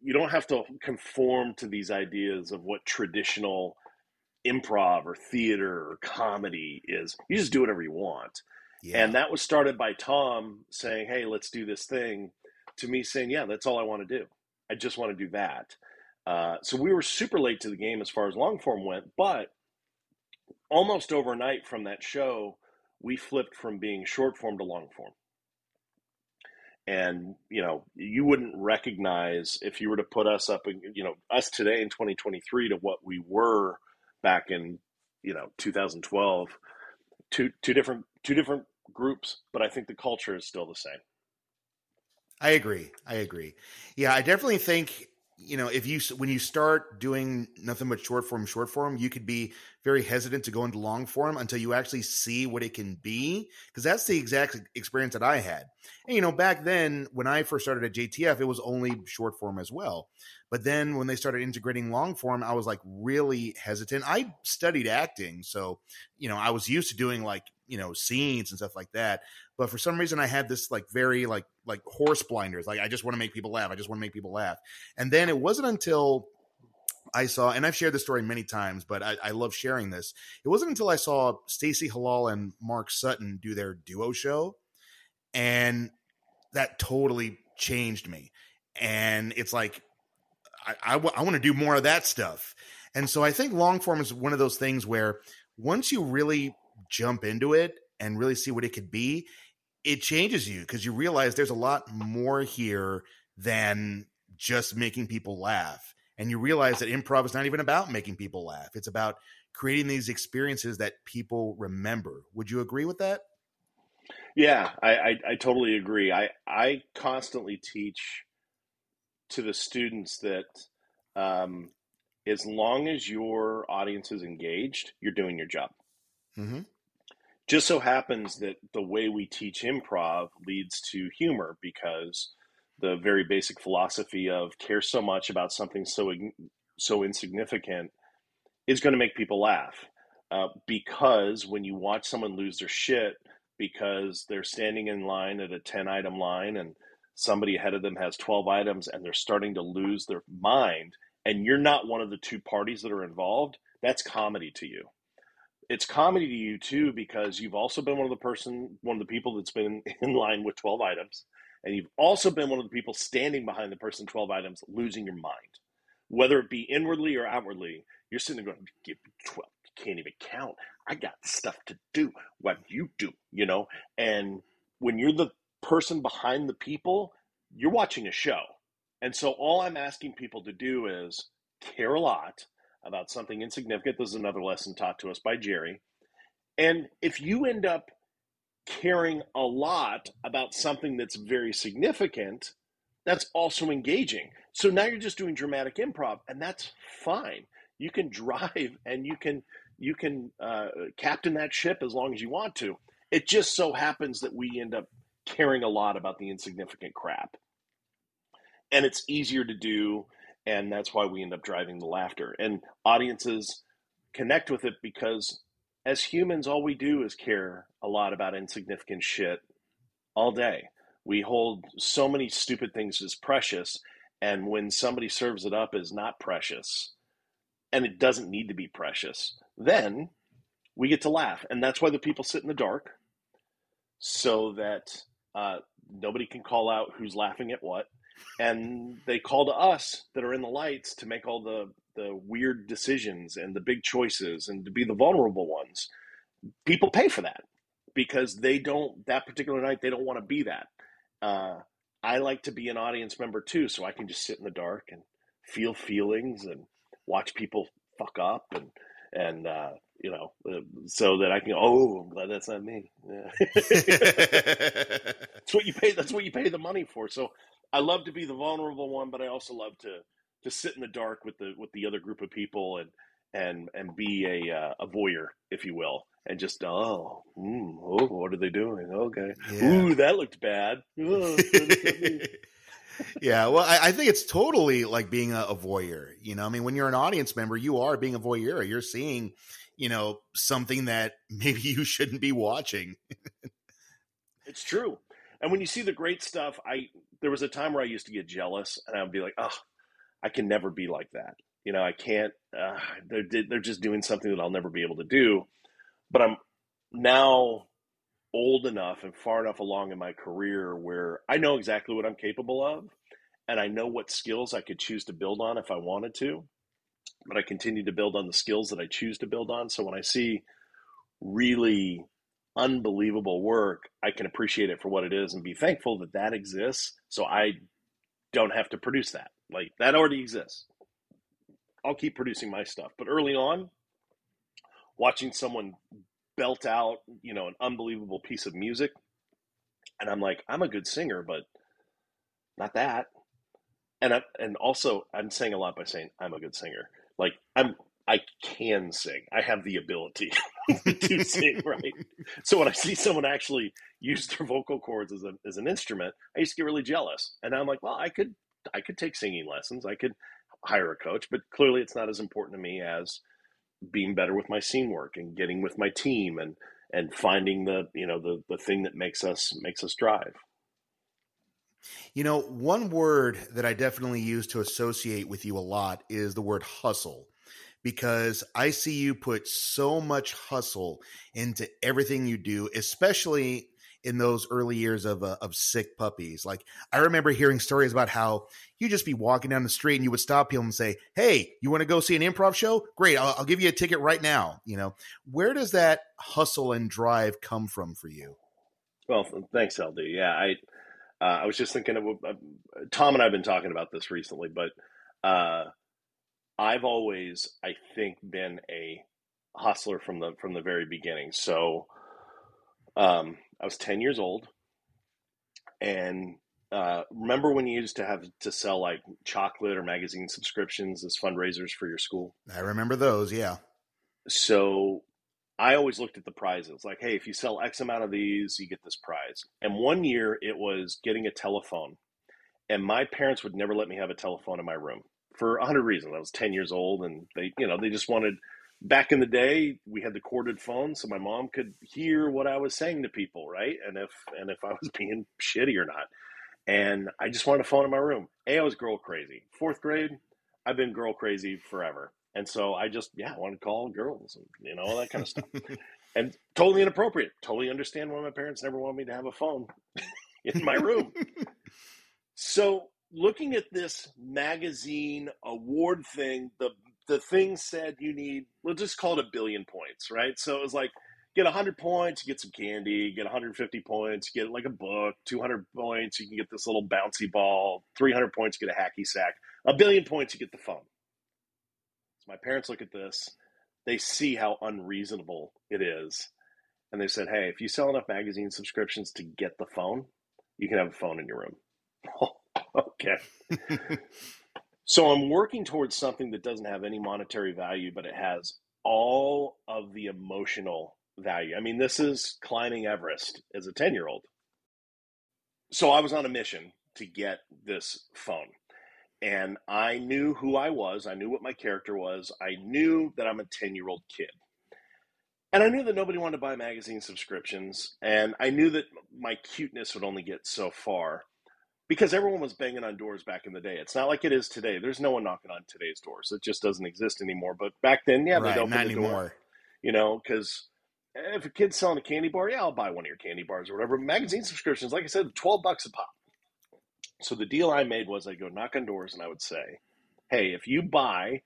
you don't have to conform to these ideas of what traditional improv or theater or comedy is. You just do whatever you want. Yeah. And that was started by Tom saying, Hey, let's do this thing, to me saying, Yeah, that's all I want to do. I just want to do that. Uh, so we were super late to the game as far as long form went, but almost overnight from that show, we flipped from being short form to long form. And you know, you wouldn't recognize if you were to put us up, you know, us today in 2023 to what we were back in you know 2012 two two different two different groups but i think the culture is still the same. I agree. I agree. Yeah i definitely think you know if you when you start doing nothing but short form short form you could be very hesitant to go into long form until you actually see what it can be because that's the exact experience that i had and you know back then when i first started at jtf it was only short form as well but then when they started integrating long form, I was like really hesitant. I studied acting, so you know, I was used to doing like, you know, scenes and stuff like that. But for some reason I had this like very like like horse blinders. Like I just want to make people laugh. I just want to make people laugh. And then it wasn't until I saw, and I've shared this story many times, but I, I love sharing this. It wasn't until I saw Stacey Halal and Mark Sutton do their duo show, and that totally changed me. And it's like I, I, w- I want to do more of that stuff. And so I think long form is one of those things where once you really jump into it and really see what it could be, it changes you because you realize there's a lot more here than just making people laugh. And you realize that improv is not even about making people laugh. It's about creating these experiences that people remember. Would you agree with that? Yeah, I, I, I totally agree. I, I constantly teach to the students that um, as long as your audience is engaged, you're doing your job. Mm-hmm. Just so happens that the way we teach improv leads to humor because the very basic philosophy of care so much about something so so insignificant is going to make people laugh. Uh, because when you watch someone lose their shit because they're standing in line at a 10 item line and somebody ahead of them has 12 items and they're starting to lose their mind and you're not one of the two parties that are involved that's comedy to you it's comedy to you too because you've also been one of the person one of the people that's been in line with 12 items and you've also been one of the people standing behind the person 12 items losing your mind. Whether it be inwardly or outwardly you're sitting there going give 12 you can't even count. I got stuff to do. What you do? You know? And when you're the person behind the people, you're watching a show. And so all I'm asking people to do is care a lot about something insignificant. This is another lesson taught to us by Jerry. And if you end up caring a lot about something that's very significant, that's also engaging. So now you're just doing dramatic improv, and that's fine. You can drive and you can you can uh, captain that ship as long as you want to. It just so happens that we end up caring a lot about the insignificant crap, and it's easier to do, and that's why we end up driving the laughter. And audiences connect with it because as humans, all we do is care a lot about insignificant shit all day. We hold so many stupid things as precious, and when somebody serves it up as not precious, and it doesn't need to be precious, then we get to laugh. And that's why the people sit in the dark so that uh, nobody can call out who's laughing at what. And they call to us that are in the lights to make all the, the weird decisions and the big choices and to be the vulnerable ones. People pay for that because they don't, that particular night, they don't want to be that. Uh, I like to be an audience member too, so I can just sit in the dark and feel feelings and watch people fuck up and and uh, you know, uh, so that I can. Oh, I'm glad that's not me. Yeah. that's what you pay. That's what you pay the money for. So I love to be the vulnerable one, but I also love to to sit in the dark with the with the other group of people and and and be a uh, a voyeur, if you will, and just oh, mm, oh, what are they doing? Okay, yeah. ooh, that looked bad. Oh, yeah, well, I, I, think it's totally like being a, a, voyeur. You know, I mean, when you're an audience member, you are being a voyeur. You're seeing, you know, something that maybe you shouldn't be watching. it's true. And when you see the great stuff, I there was a time where I used to get jealous, and I would be like, oh, I can never be like that. You know, I can't. Uh, they're they're just doing something that I'll never be able to do. But I'm now old enough and far enough along in my career where I know exactly what I'm capable of and I know what skills I could choose to build on if I wanted to. But I continue to build on the skills that I choose to build on. So when I see really unbelievable work, I can appreciate it for what it is and be thankful that that exists. So I don't have to produce that. Like that already exists. I'll keep producing my stuff. But early on, watching someone belt out, you know, an unbelievable piece of music. And I'm like, I'm a good singer, but not that. And I, and also I'm saying a lot by saying I'm a good singer. Like I'm I can sing. I have the ability to sing, right? So when I see someone actually use their vocal cords as, a, as an instrument, I used to get really jealous. And I'm like, well, I could I could take singing lessons. I could hire a coach, but clearly it's not as important to me as being better with my scene work and getting with my team and and finding the you know the the thing that makes us makes us drive you know one word that i definitely use to associate with you a lot is the word hustle because i see you put so much hustle into everything you do especially in those early years of uh, of sick puppies. Like I remember hearing stories about how you'd just be walking down the street and you would stop people and say, "Hey, you want to go see an improv show? Great, I'll, I'll give you a ticket right now." You know, where does that hustle and drive come from for you? Well, thanks, LD. Yeah, I uh, I was just thinking of uh, Tom and I've been talking about this recently, but uh, I've always, I think, been a hustler from the from the very beginning. So um, I was 10 years old. And uh, remember when you used to have to sell like chocolate or magazine subscriptions as fundraisers for your school? I remember those, yeah. So I always looked at the prizes like, hey, if you sell X amount of these, you get this prize. And one year it was getting a telephone. And my parents would never let me have a telephone in my room for a hundred reasons. I was 10 years old and they, you know, they just wanted back in the day we had the corded phone so my mom could hear what i was saying to people right? And if and if i was being shitty or not. And i just wanted a phone in my room. A i was girl crazy. Fourth grade i've been girl crazy forever. And so i just yeah i wanted to call girls and you know all that kind of stuff. And totally inappropriate. Totally understand why my parents never wanted me to have a phone in my room. So looking at this magazine award thing the the thing said you need, we'll just call it a billion points, right? So it was like, get 100 points, you get some candy, get 150 points, get like a book, 200 points, you can get this little bouncy ball, 300 points, you get a hacky sack, a billion points, you get the phone. So my parents look at this, they see how unreasonable it is. And they said, hey, if you sell enough magazine subscriptions to get the phone, you can have a phone in your room. Oh, okay. so I'm working towards something that doesn't have any monetary value, but it has all of the emotional value. I mean, this is climbing Everest as a 10 year old. So I was on a mission to get this phone. And I knew who I was. I knew what my character was. I knew that I'm a 10 year old kid. And I knew that nobody wanted to buy magazine subscriptions. And I knew that my cuteness would only get so far because everyone was banging on doors back in the day. It's not like it is today. There's no one knocking on today's doors. It just doesn't exist anymore. But back then, yeah, right, they'd open the anymore. door. You know, because if a kid's selling a candy bar, yeah, I'll buy one of your candy bars or whatever. Magazine subscriptions, like I said, 12 bucks a pop. So the deal I made was I'd go knock on doors and I would say, hey, if you buy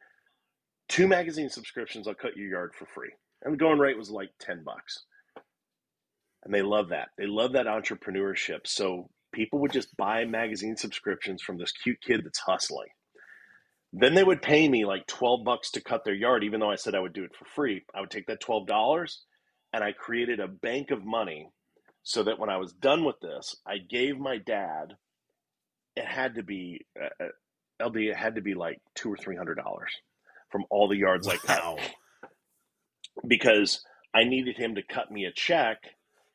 two magazine subscriptions, I'll cut your yard for free. And the going rate was like 10 bucks. And they love that. They love that entrepreneurship. So people would just buy magazine subscriptions from this cute kid that's hustling. Then they would pay me like 12 bucks to cut their yard, even though I said I would do it for free. I would take that $12 and I created a bank of money so that when I was done with this, I gave my dad, it had to be, uh, uh LD, it had to be like two or three hundred dollars from all the yards wow. I cut. Because I needed him to cut me a check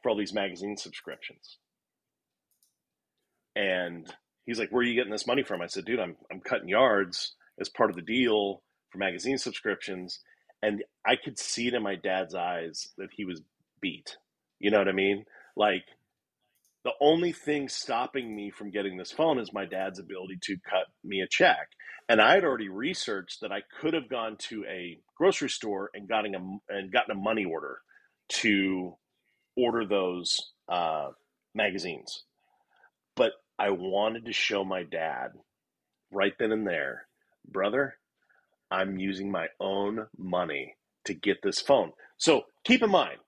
for all these magazine subscriptions. And he's like, Where are you getting this money from? I said, Dude, I'm, I'm cutting yards as part of the deal for magazine subscriptions. And I could see it in my dad's eyes that he was beat. You know what I mean? Like, the only thing stopping me from getting this phone is my dad's ability to cut me a check. And I had already researched that I could have gone to a grocery store and gotten a and gotten a money order to order those uh, magazines. I wanted to show my dad right then and there, brother, I'm using my own money to get this phone. So keep in mind,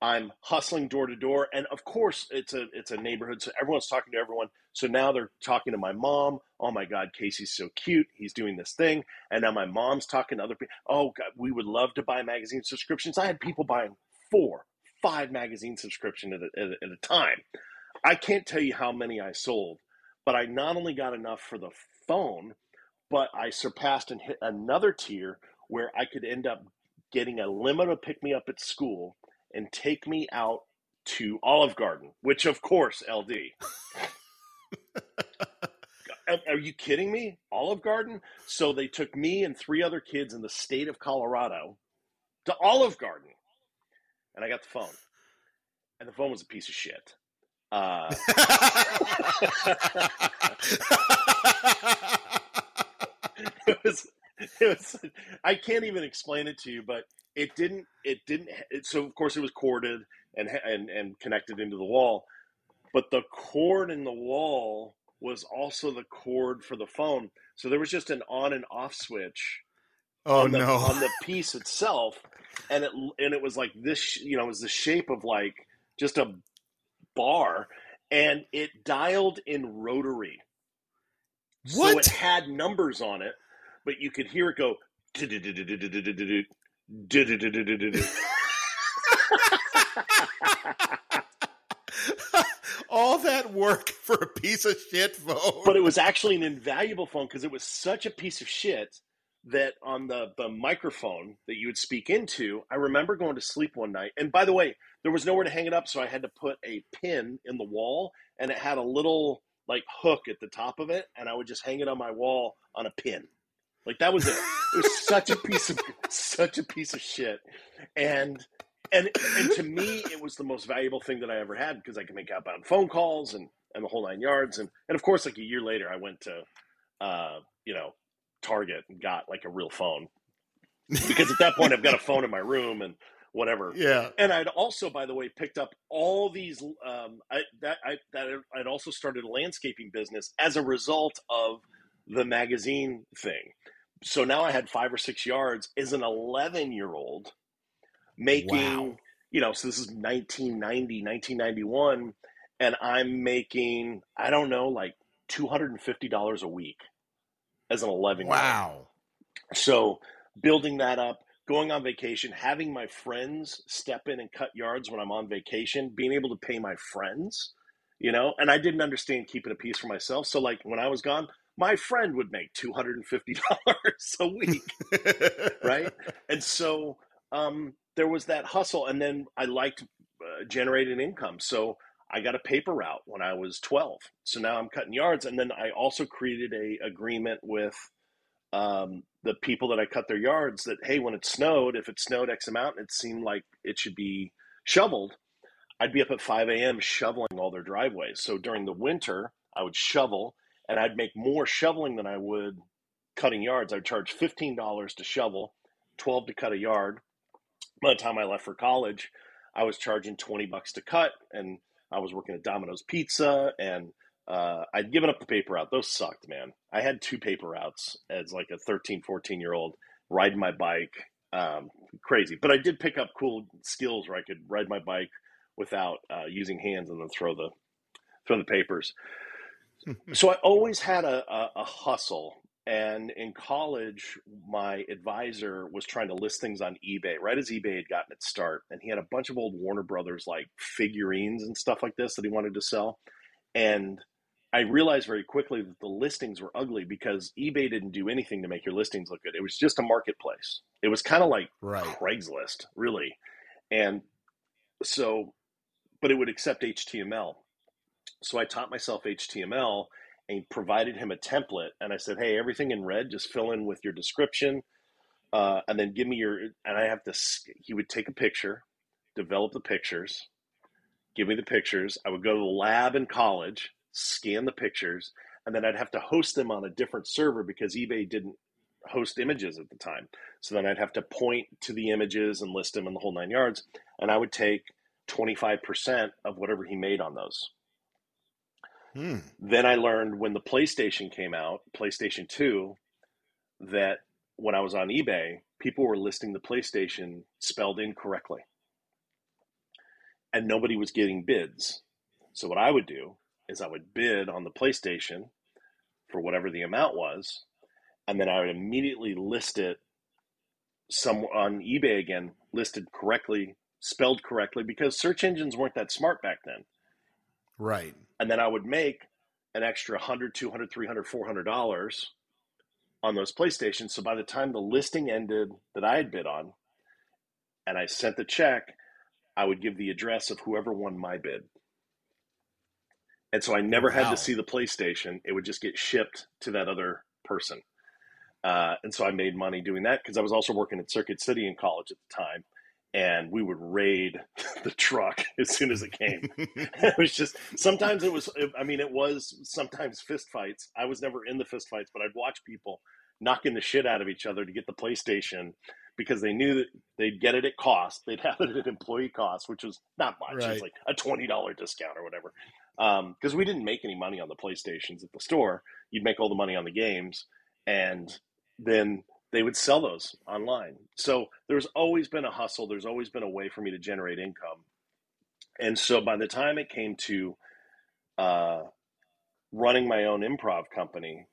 I'm hustling door to door, and of course, it's a it's a neighborhood, so everyone's talking to everyone. So now they're talking to my mom. Oh my God, Casey's so cute. He's doing this thing, and now my mom's talking to other people. Oh God, we would love to buy magazine subscriptions. I had people buying four, five magazine subscriptions at at at a time. I can't tell you how many I sold, but I not only got enough for the phone, but I surpassed and hit another tier where I could end up getting a limo to pick me up at school and take me out to Olive Garden, which of course, LD. Are you kidding me? Olive Garden? So they took me and three other kids in the state of Colorado to Olive Garden. And I got the phone. And the phone was a piece of shit. Uh, it was it was I can't even explain it to you, but it didn't it didn't it, so of course it was corded and and and connected into the wall, but the cord in the wall was also the cord for the phone. So there was just an on and off switch. Oh on the, no! On the piece itself, and it and it was like this. You know, it was the shape of like just a bar, and it dialed in rotary. What? So it had numbers on it, but you could hear it go. All that work for a piece of shit phone. But it was actually an invaluable phone because it was such a piece of shit that on the, the microphone that you would speak into, I remember going to sleep one night. And by the way, there was nowhere to hang it up, so I had to put a pin in the wall, and it had a little like hook at the top of it, and I would just hang it on my wall on a pin. Like that was it. It was such a piece of such a piece of shit, and and and to me, it was the most valuable thing that I ever had because I could make outbound phone calls and and the whole nine yards, and and of course, like a year later, I went to, uh, you know, Target and got like a real phone because at that point I've got a phone in my room and whatever. Yeah. And I'd also, by the way, picked up all these. Um, I that I that I'd also started a landscaping business as a result of the magazine thing. So now I had five or six yards as an 11 year old making, wow. you know, so this is 1990, 1991, and I'm making, I don't know, like $250 a week as an 11 year old. Wow. So building that up, going on vacation, having my friends step in and cut yards when I'm on vacation, being able to pay my friends you know, and I didn't understand keeping a piece for myself. So like when I was gone, my friend would make two hundred and fifty dollars a week, right? And so um, there was that hustle, and then I liked uh, generating income, so I got a paper route when I was twelve. So now I'm cutting yards, and then I also created a agreement with um, the people that I cut their yards that hey, when it snowed, if it snowed X amount, it seemed like it should be shoveled, I'd be up at 5 a.m. shoveling all their driveways. So during the winter, I would shovel and I'd make more shoveling than I would cutting yards. I'd charge $15 to shovel, 12 to cut a yard. By the time I left for college, I was charging 20 bucks to cut and I was working at Domino's Pizza and uh, I'd given up the paper route. Those sucked, man. I had two paper routes as like a 13, 14 year old riding my bike. Um, crazy. But I did pick up cool skills where I could ride my bike without uh, using hands and then throw the throw the papers. so I always had a, a, a, hustle. And in college, my advisor was trying to list things on eBay right as eBay had gotten its start. And he had a bunch of old Warner Brothers like figurines and stuff like this that he wanted to sell. And I realized very quickly that the listings were ugly because eBay didn't do anything to make your listings look good. It was just a marketplace. It was kind of like right. Craigslist, really. And so but it would accept HTML. So I taught myself HTML and provided him a template. And I said, hey, everything in red, just fill in with your description. Uh, and then give me your, and I have to, he would take a picture, develop the pictures, give me the pictures. I would go to the lab in college, scan the pictures, and then I'd have to host them on a different server because eBay didn't host images at the time. So then I'd have to point to the images and list them in the whole nine yards. And I would take 25% of whatever he made on those. Hmm. Then I learned when the PlayStation came out, PlayStation 2, that when I was on eBay, people were listing the PlayStation spelled incorrectly. And nobody was getting bids. So what I would do is I would bid on the PlayStation for whatever the amount was, and then I would immediately list it some on eBay again, listed correctly spelled correctly because search engines weren't that smart back then. Right. And then I would make an extra 100, 200, 300, 400 dollars on those PlayStations. So by the time the listing ended that I had bid on and I sent the check, I would give the address of whoever won my bid. And so I never wow. had to see the PlayStation. It would just get shipped to that other person. Uh, and so I made money doing that because I was also working at Circuit City in college at the time and we would raid the truck as soon as it came. it was just sometimes it was. I mean, it was sometimes fist fights. I was never in the fist fights, but I'd watch people knocking the shit out of each other to get the PlayStation because they knew that they'd get it at cost. They'd have it at employee cost, which was not much. Right. It was like a twenty dollar discount or whatever. Because um, we didn't make any money on the PlayStations at the store. You'd make all the money on the games, and then they would sell those online. So there's always been a hustle. There's always been a way for me to generate income. And so by the time it came to uh, running my own improv company,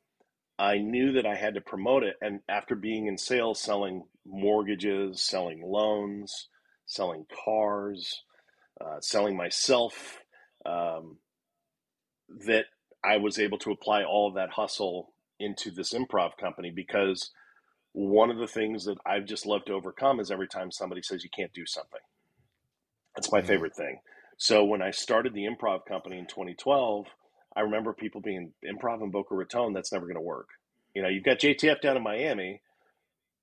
I knew that I had to promote it. And after being in sales, selling mortgages, selling loans, selling cars, uh, selling myself, um, that I was able to apply all of that hustle into this improv company because one of the things that I've just loved to overcome is every time somebody says you can't do something. That's my mm-hmm. favorite thing. So when I started the improv company in 2012, I remember people being improv in Boca Raton, that's never going to work. You know, you've got JTF down in Miami,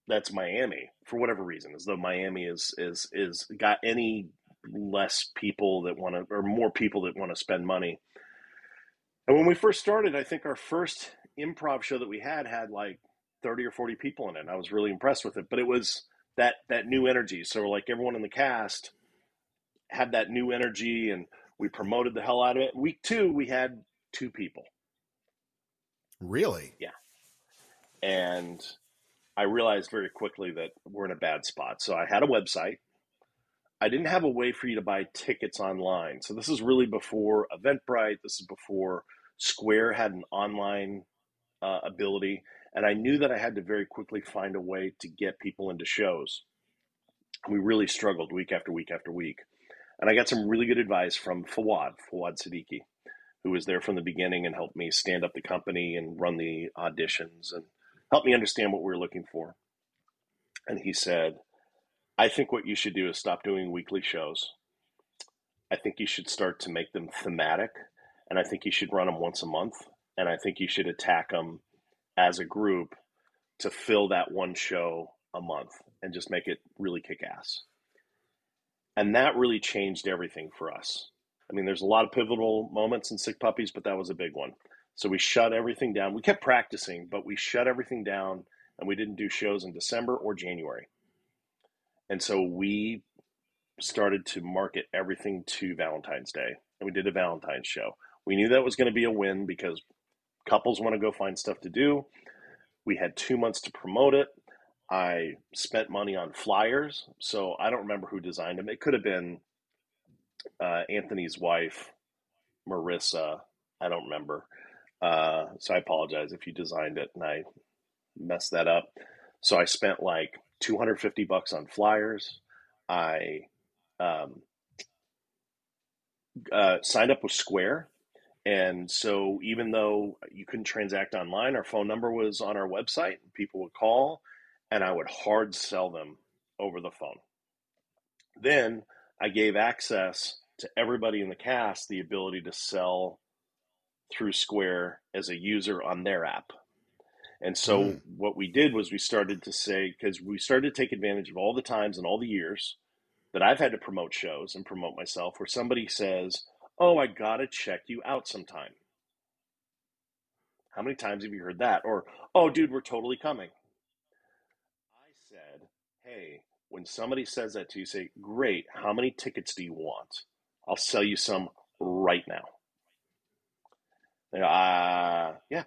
that's Miami for whatever reason, as though Miami is is is got any less people that want to or more people that want to spend money. And when we first started, I think our first improv show that we had had like 30 or 40 people in it. I was really impressed with it, but it was that that new energy. So like everyone in the cast had that new energy and we promoted the hell out of it. Week 2 we had two people. Really? Yeah. And I realized very quickly that we're in a bad spot. So I had a website. I didn't have a way for you to buy tickets online. So this is really before Eventbrite. This is before Square had an online uh, ability and I knew that I had to very quickly find a way to get people into shows. We really struggled week after week after week. And I got some really good advice from Fawad, Fawad Siddiqui. who was there from the beginning and helped me stand up the company and run the auditions and helped me understand what we were looking for. And he said, I think what you should do is stop doing weekly shows. I think you should start to make them thematic. And I think you should run them once a month. And I think you should attack them as a group to fill that one show a month and just make it really kick ass. And that really changed everything for us. I mean, there's a lot of pivotal moments in Sick Puppies, but that was a big one. So we shut everything down. We kept practicing, but we shut everything down and we didn't do shows in December or January. And so we started to market everything to Valentine's Day. And we did a Valentine's show. We knew that was going to be a win because couples want to go find stuff to do. We had two months to promote it. I spent money on flyers. So I don't remember who designed them. It could have been uh, Anthony's wife, Marissa. I don't remember. Uh, so I apologize if you designed it and I messed that up. So I spent like 250 bucks on flyers. I um, uh, signed up with Square. And so even though you couldn't transact online, our phone number was on our website. People would call and I would hard sell them over the phone. Then I gave access to everybody in the cast the ability to sell through Square as a user on their app. And so mm. what we did was we started to say, because we started to take advantage of all the times and all the years that I've had to promote shows and promote myself where somebody says, Oh, I got to check you out sometime. How many times have you heard that? Or, Oh, dude, we're totally coming. I said, Hey, when somebody says that to you, say, Great, how many tickets do you want? I'll sell you some right now. Uh, yeah,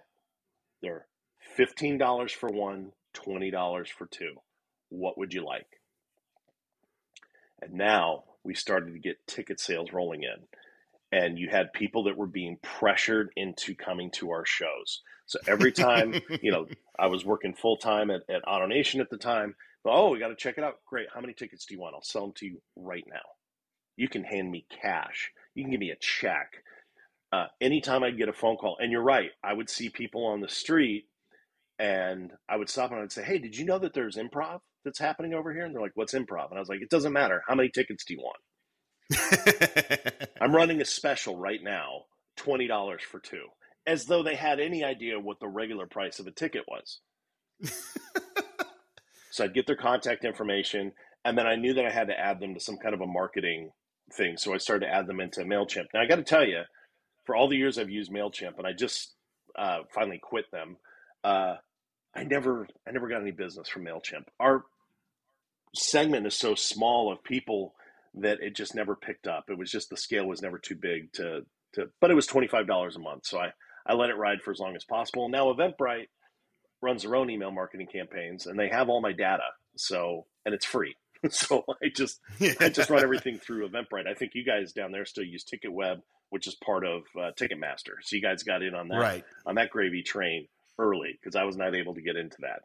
they're $15 for one, $20 for two. What would you like? And now we started to get ticket sales rolling in. And you had people that were being pressured into coming to our shows. So every time, you know, I was working full time at, at AutoNation at the time. But, oh, we got to check it out. Great. How many tickets do you want? I'll sell them to you right now. You can hand me cash. You can give me a check. Uh, anytime I'd get a phone call, and you're right, I would see people on the street and I would stop and I'd say, Hey, did you know that there's improv that's happening over here? And they're like, What's improv? And I was like, It doesn't matter. How many tickets do you want? I'm running a special right now, $20 for two, as though they had any idea what the regular price of a ticket was. so I'd get their contact information, and then I knew that I had to add them to some kind of a marketing thing. So I started to add them into MailChimp. Now, I got to tell you, for all the years I've used MailChimp, and I just uh, finally quit them, uh, I never, I never got any business from Mailchimp. Our segment is so small of people that it just never picked up. It was just the scale was never too big to, to but it was twenty five dollars a month, so I I let it ride for as long as possible. Now Eventbrite runs their own email marketing campaigns, and they have all my data, so and it's free. so I just I just run everything through Eventbrite. I think you guys down there still use TicketWeb, which is part of uh, Ticketmaster. So you guys got in on that right. on that gravy train early because I was not able to get into that.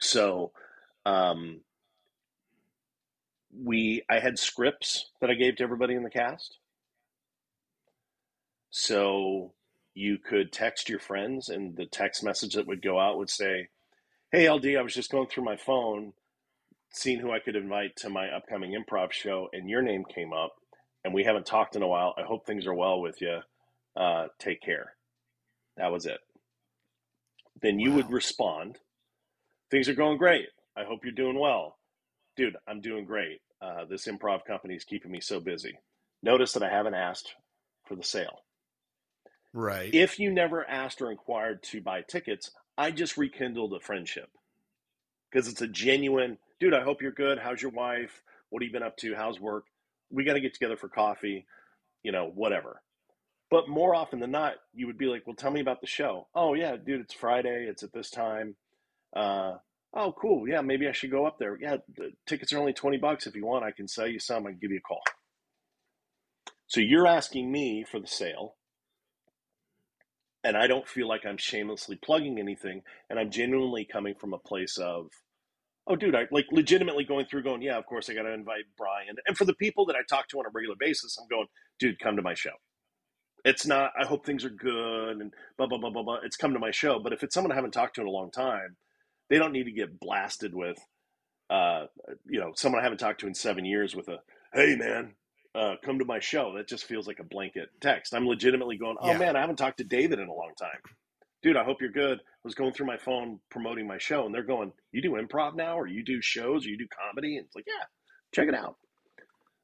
So um, we I had scripts that I gave to everybody in the cast. So you could text your friends, and the text message that would go out would say, "Hey LD, I was just going through my phone, seeing who I could invite to my upcoming improv show, and your name came up, and we haven't talked in a while. I hope things are well with you. Uh, take care." That was it then you wow. would respond, Things are going great. I hope you're doing well. Dude, I'm doing great. Uh, this improv company is keeping me so busy. Notice that I haven't asked for the sale. Right. If you never asked or inquired to buy tickets, I just rekindled a friendship because it's a genuine dude. I hope you're good. How's your wife? What have you been up to? How's work? We got to get together for coffee, you know, whatever. But more often than not, you would be like, "Well, tell me about the show." Oh yeah, dude, it's Friday. It's at this time. Uh, oh, cool. Yeah, maybe I should go up there. Yeah, the tickets are only twenty bucks. If you want, I can sell you some and give you a call. So you're asking me for the sale, and I don't feel like I'm shamelessly plugging anything, and I'm genuinely coming from a place of, oh, dude, I like legitimately going through, going, yeah, of course, I got to invite Brian. And for the people that I talk to on a regular basis, I'm going, dude, come to my show It's not. I hope things are good and blah blah blah blah blah. It's come to my show, but if it's someone I haven't talked to in a long time, they don't need to get blasted with, uh, you know, someone I haven't talked to in seven years with a, hey man, uh, come to my show. That just feels like a blanket text. I'm legitimately going, oh Yeah. man, I haven't talked to David in a long time. Dude, I hope you're good. I was going through my phone promoting my show, and they're going, You do improv now, or you do shows, or you do comedy? And it's like, Yeah, check it out.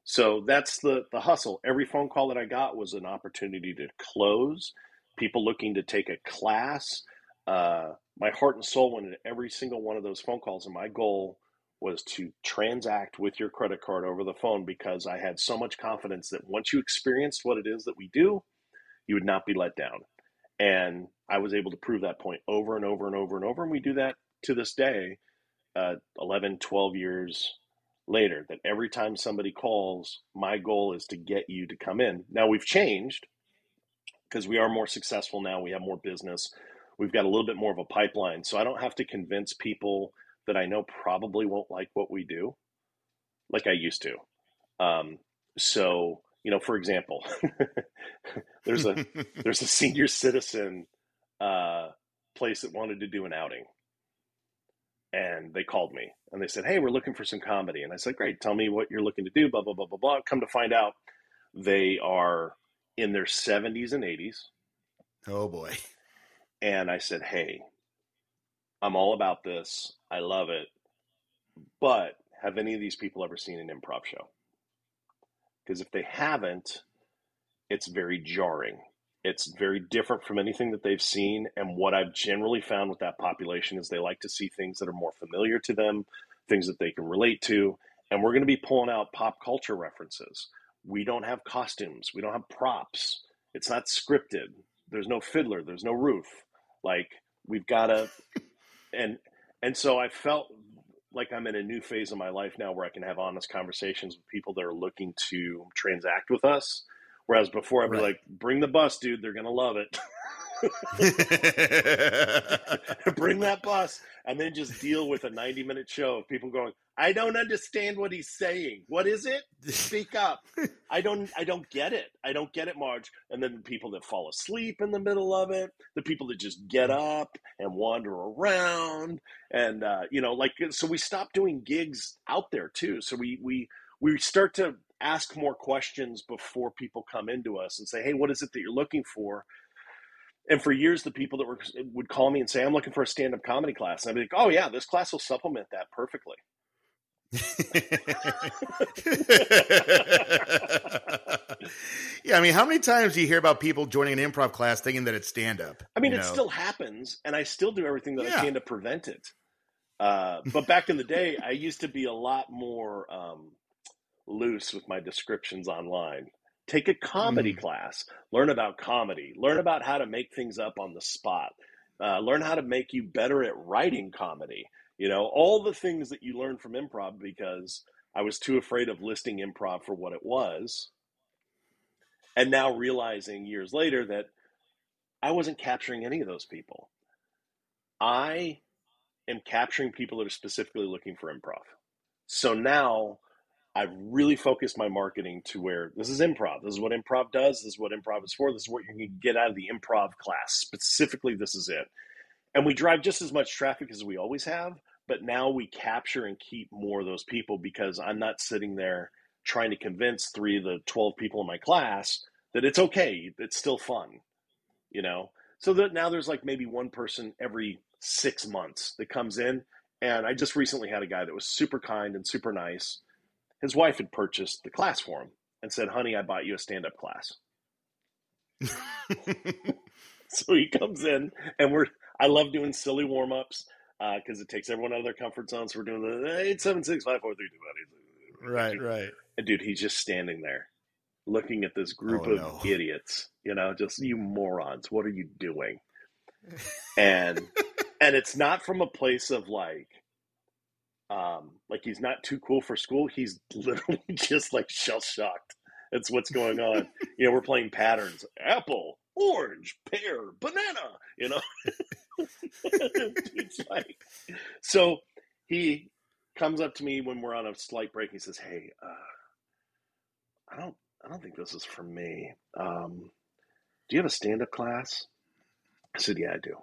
So that's the the hustle. Every phone call that I got was an opportunity to close. People looking to take a class. Uh, my heart and soul went into every single one of those phone calls, and my goal was to transact with your credit card over the phone because I had so much confidence that once you experienced what it is that we do, you would not be let down. And I was able to prove that point over and over and over and over. And we do that to this day, uh, 11, 12 years later, that every time somebody calls, my goal is to get you to come in. Now we've changed because we are more successful now. We have more business. We've got a little bit more of a pipeline. So I don't have to convince people that I know probably won't like what we do like I used to. Um, so, you know, for example, there's a there's a senior citizen uh, place that wanted to do an outing, and they called me and they said, "Hey, we're looking for some comedy." And I said, "Great, tell me what you're looking to do." Blah blah blah blah blah. Come to find out, they are in their 70s and 80s, oh boy. And I said, "Hey, I'm all about this. I love it, but have any of these people ever seen an improv show? Because if they haven't, it's very jarring. It's very different from anything that they've seen. And what I've generally found with that population is they like to see things that are more familiar to them, things that they can relate to. And we're going to be pulling out pop culture references. We don't have costumes, we don't have props. It's not scripted. There's no fiddler, there's no roof. Like, we've got to, and, and so I felt like I'm in a new phase of my life now where I can have honest conversations with people that are looking to transact with us. Whereas before I'd be Right. like, bring the bus, dude. They're going to love it. bring that bus. And then just deal with a 90 minute show of people going, I don't understand what he's saying. What is it? Speak up. I don't I don't get it. I don't get it, Marge. And then the people that fall asleep in the middle of it, the people that just get up and wander around and uh, you know, like so we stop doing gigs out there too. So we we we start to ask more questions before people come into us and say, "Hey, what is it that you're looking for?" And for years, the people that were would call me and say, "I'm looking for a stand-up comedy class," and I'd be like, "Oh yeah, this class will supplement that perfectly." yeah, I mean, how many times do you hear about people joining an improv class thinking that it's stand up? I mean, it still happens, and I still do everything that Yeah. I can to prevent it. Uh, but back in the day, I used to be a lot more um, loose with my descriptions online. Take a comedy Mm. class, learn about comedy, learn about how to make things up on the spot, uh, learn how to make you better at writing comedy. You know, all the things that you learn from improv because I was too afraid of listing improv for what it was. And now realizing years later that I wasn't capturing any of those people. I am capturing people that are specifically looking for improv. So now I've really focused my marketing to where this is improv. This is what improv does. This is what improv is for. This is what you can get out of the improv class. Specifically, this is it. And we drive just as much traffic as we always have, but now we capture and keep more of those people because I'm not sitting there trying to convince three of the 12 people in my class that it's okay. It's still fun, you know? So that now there's like maybe one person every six months that comes in. And I just recently had a guy that was super kind and super nice. His wife had purchased the class for him and said, honey, I bought you a stand up class. So he comes in and we're, I love doing silly warm ups because uh, it takes everyone out of their comfort zone. So we're doing the 876 right, right. And dude, he's just standing there looking at this group Oh, of no. idiots, you know, just you mm. morons. What are you doing? And and it's not from a place of like um like he's not too cool for school. He's literally just like shell shocked. That's what's going on. you know, we're playing patterns. Apple, orange, pear, banana, you know. it's like so he comes up to me when we're on a slight break. He says, "Hey, uh, I don't, I don't think this is for me. Um, Do you have a stand up class? I said, Yeah, I do.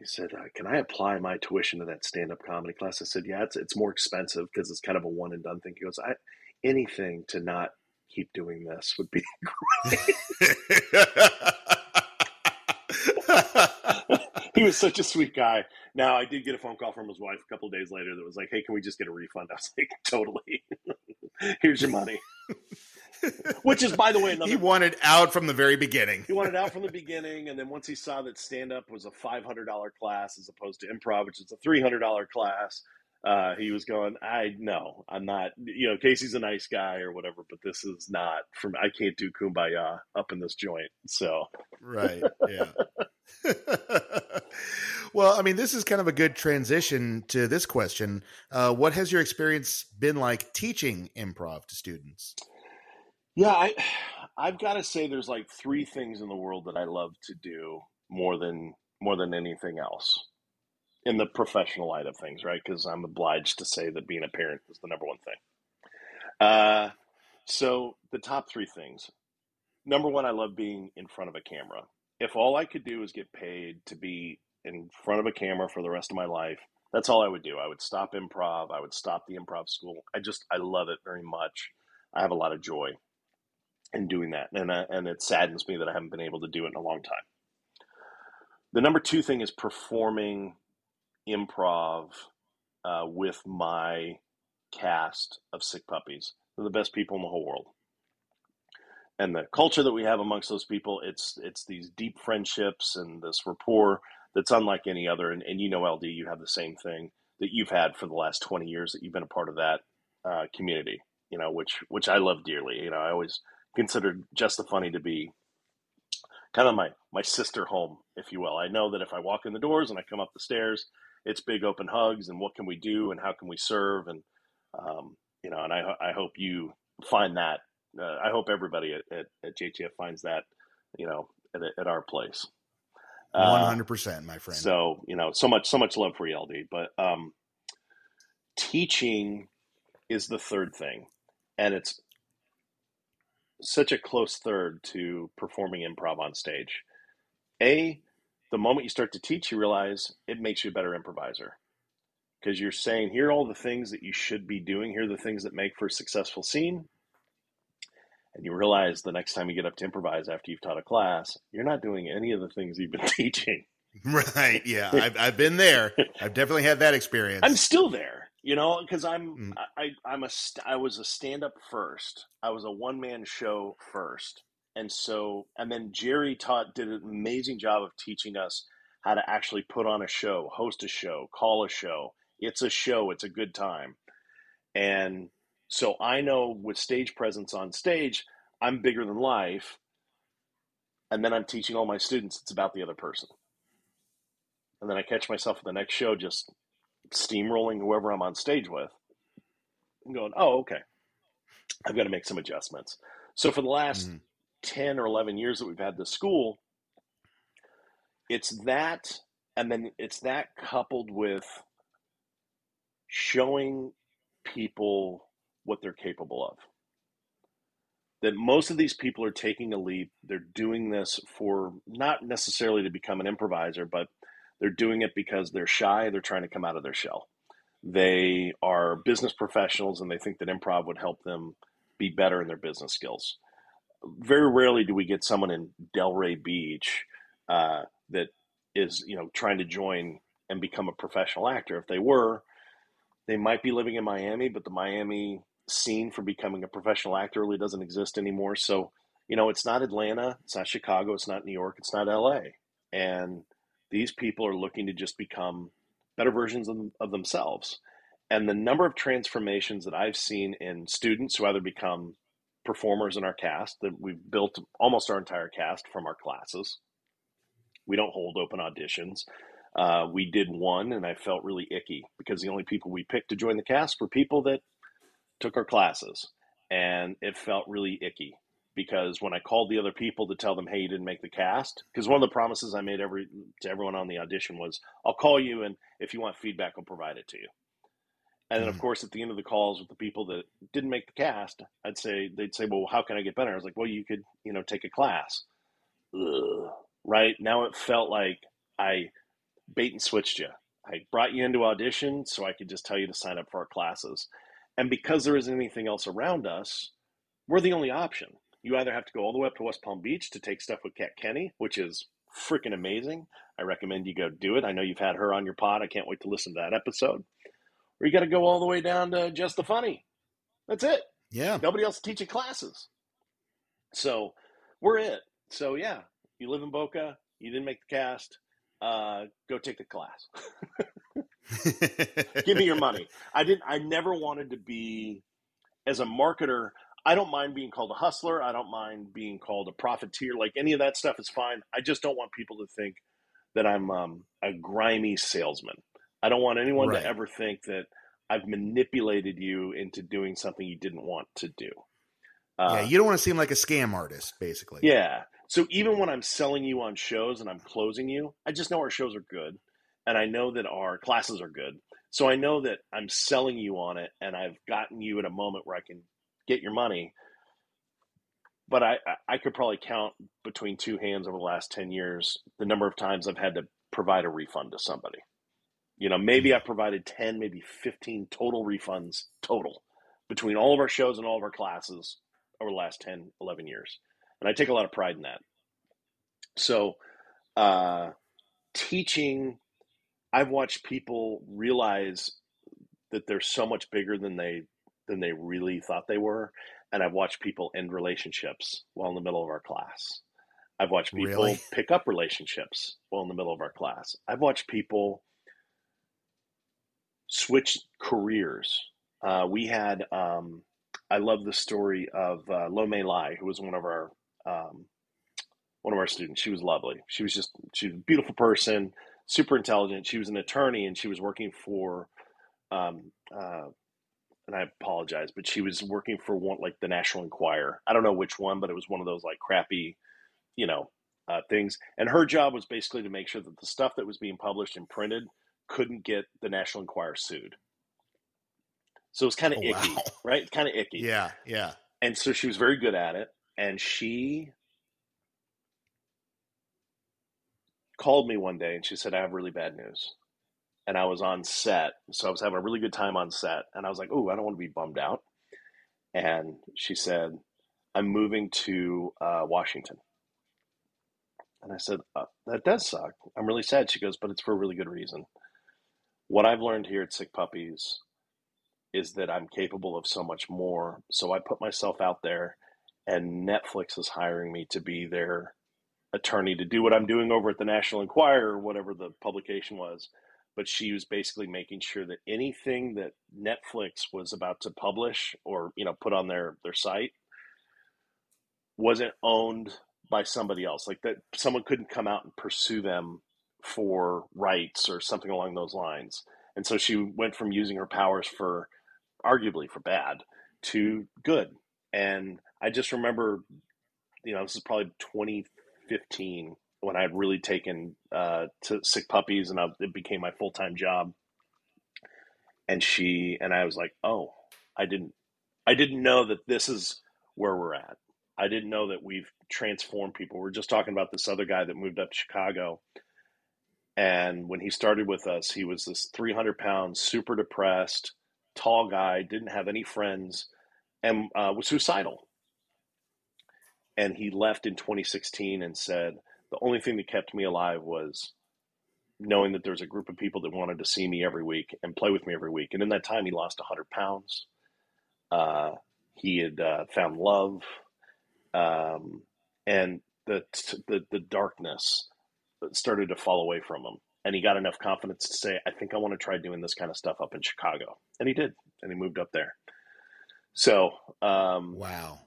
He said, uh, Can I apply my tuition to that stand up comedy class? I said, Yeah, it's, it's more expensive because it's kind of a one and done thing. He goes, I, Anything to not keep doing this would be great. he was such a sweet guy. Now, I did get a phone call from his wife a couple days later that was like, "Hey, can we just get a refund?" I was like, "Totally. Here's your money." Which is, by the way, another. He wanted out from the very beginning. He wanted out from the beginning, and then once he saw that stand up was a five hundred dollar class as opposed to improv, which is a three hundred dollar class, uh, he was going, I know I'm not, you know, Casey's a nice guy or whatever, but this is not from, I can't do kumbaya up in this joint. So, right. Yeah. well, I mean, this is kind of a good transition to this question. Uh, what has your experience been like teaching improv to students? Yeah, I, I've got to say there's like three things in the world that I love to do more than, more than anything else in the professional light of things, right? Because I'm obliged to say that being a parent is the number one thing. Uh, so the top three things. Number one, I love being in front of a camera. If all I could do is get paid to be in front of a camera for the rest of my life, that's all I would do. I would stop improv. I would stop the improv school. I just I love it very much. I have a lot of joy in doing that, and uh, and it saddens me that I haven't been able to do it in a long time. The number two thing is performing improv uh, with my cast of sick puppies. They're the best people in the whole world. And the culture that we have amongst those people, it's it's these deep friendships and this rapport that's unlike any other. And, and you know, LD, you have the same thing that you've had for the last 20 years that you've been a part of that uh, community, you know, which, which I love dearly. You know, I always considered Just the Funny to be kind of my, my sister home, if you will. I know that if I walk in the doors and I come up the stairs, it's big open hugs and what can we do and how can we serve and um, you know and I, I hope you find that uh, I hope everybody at, at, at, JTF finds that you know at, at our place. Uh, one hundred percent, my friend. So you know, so much, so much love for ELD, but um, teaching is the third thing, and it's such a close third to performing improv on stage. A, the moment you start to teach, you realize it makes you a better improviser because you're saying, here are all the things that you should be doing. Here are the things that make for a successful scene. And you realize the next time you get up to improvise after you've taught a class, you're not doing any of the things you've been teaching. Right. Yeah. I've, I've been there. I've definitely had that experience. I'm still there, you know, because I'm, mm. I, I'm a, I was a stand up first. I was a one man show first. And so and then jerry taught did an amazing job of teaching us how to actually put on a show host a show call a show. It's a show. It's a good time. And so i know with stage presence on stage i'm bigger than life. And then i'm teaching all my students it's about the other person. And then i catch myself at the next show just steamrolling whoever i'm on stage with and going oh okay i've got to make some adjustments so for the last mm-hmm 10 or 11 years that we've had the school, it's that, and then it's that coupled with showing people what they're capable of. That most of these people are taking a leap. They're doing this for not necessarily to become an improviser, but they're doing it because they're shy. They're trying to come out of their shell. They are business professionals and they think that improv would help them be better in their business skills very rarely do we get someone in Delray Beach uh, that is, you know, trying to join and become a professional actor. If they were, they might be living in Miami, but the Miami scene for becoming a professional actor really doesn't exist anymore. So, you know, it's not Atlanta, it's not Chicago, it's not New York, it's not LA. And these people are looking to just become better versions of, of themselves. And the number of transformations that I've seen in students who either become performers in our cast that we've built almost our entire cast from our classes. We don't hold open auditions. Uh, we did one, and I felt really icky because the only people we picked to join the cast were people that took our classes, and it felt really icky because when I called the other people to tell them, "Hey, you didn't make the cast," because one of the promises I made every to everyone on the audition was, "I'll call you, and if you want feedback, I'll provide it to you." And then, of mm. course, at the end of the calls with the people that didn't make the cast, I'd say they'd say, "Well, how can I get better?" I was like, "Well, you could, you know, take a class." ugh, right now it felt like I bait and switched you. I brought you into audition so I could just tell you to sign up for our classes. And because there isn't anything else around us, we're the only option. You either have to go all the way up to West Palm Beach to take stuff with Kat Kenny, which is freaking amazing. I recommend you go do it. I know you've had her on your pod. I can't wait to listen to that episode. Or you got to go all the way down to Just the Funny. That's it. Yeah. Nobody else teaching classes. So we're it. So yeah, you live in Boca, you didn't make the cast, uh, go take the class. Give me your money. I didn't I never wanted to be as a marketer, I don't mind being called a hustler. I don't mind being called a profiteer. Like any of that stuff is fine. I just don't want people to think that I'm um, a grimy salesman. I don't want anyone right. to ever think that I've manipulated you into doing something you didn't want to do. Uh, yeah, you don't want to seem like a scam artist, basically. Yeah. So even when I'm selling you on shows and I'm closing you, I just know our shows are good, and I know that our classes are good. So I know that I'm selling you on it, and I've gotten you at a moment where I can get your money. But I, I could probably count between two hands over the last 10 years the number of times I've had to provide a refund to somebody. You know, maybe I provided 10, maybe 15 total refunds total between all of our shows and all of our classes over the last 10, 11 years. And I take a lot of pride in that. So, uh, teaching, I've watched people realize that they're so much bigger than they than they really thought they were. And I've watched people end relationships while in the middle of our class. I've watched people really? pick up relationships while in the middle of our class. I've watched people switch careers. Uh, we had, um, I love the story of uh, Lo Mei Lai, who was one of our um, one of our students. She was lovely. She was just she was a beautiful person, super intelligent. She was an attorney, and she was working for um, uh, and I apologize, but she was working for one like the National Enquirer. I don't know which one, but it was one of those like crappy, you know, uh, things. And her job was basically to make sure that the stuff that was being published and printed couldn't get the National Enquirer sued. So it was kind of oh, icky, wow. right? Kind of icky. Yeah, yeah. And so she was very good at it, and she called me one day and she said, "I have really bad news." And I was on set. So I was having a really good time on set. And I was like, oh, I don't want to be bummed out. And she said, I'm moving to uh, Washington. And I said, uh, that does suck. I'm really sad. She goes, but it's for a really good reason. What I've learned here at Sick Puppies is that I'm capable of so much more. So I put myself out there, and Netflix is hiring me to be their attorney to do what I'm doing over at the National Enquirer, or whatever the publication was but she was basically making sure that anything that Netflix was about to publish or you know put on their their site wasn't owned by somebody else like that someone couldn't come out and pursue them for rights or something along those lines. And so she went from using her powers for arguably for bad to good. And i just remember you know this is probably 2015 when I had really taken uh, to sick puppies and I, it became my full time job. And she and I was like, oh, I didn't, I didn't know that this is where we're at. I didn't know that we've transformed people. We we're just talking about this other guy that moved up to Chicago. And when he started with us, he was this 300 pound, super depressed, tall guy, didn't have any friends, and uh, was suicidal. And he left in 2016 and said, the only thing that kept me alive was knowing that there's a group of people that wanted to see me every week and play with me every week. And in that time, he lost 100 pounds. Uh, he had uh, found love, um, and the, the the darkness started to fall away from him. And he got enough confidence to say, "I think I want to try doing this kind of stuff up in Chicago." And he did, and he moved up there. So, um, wow,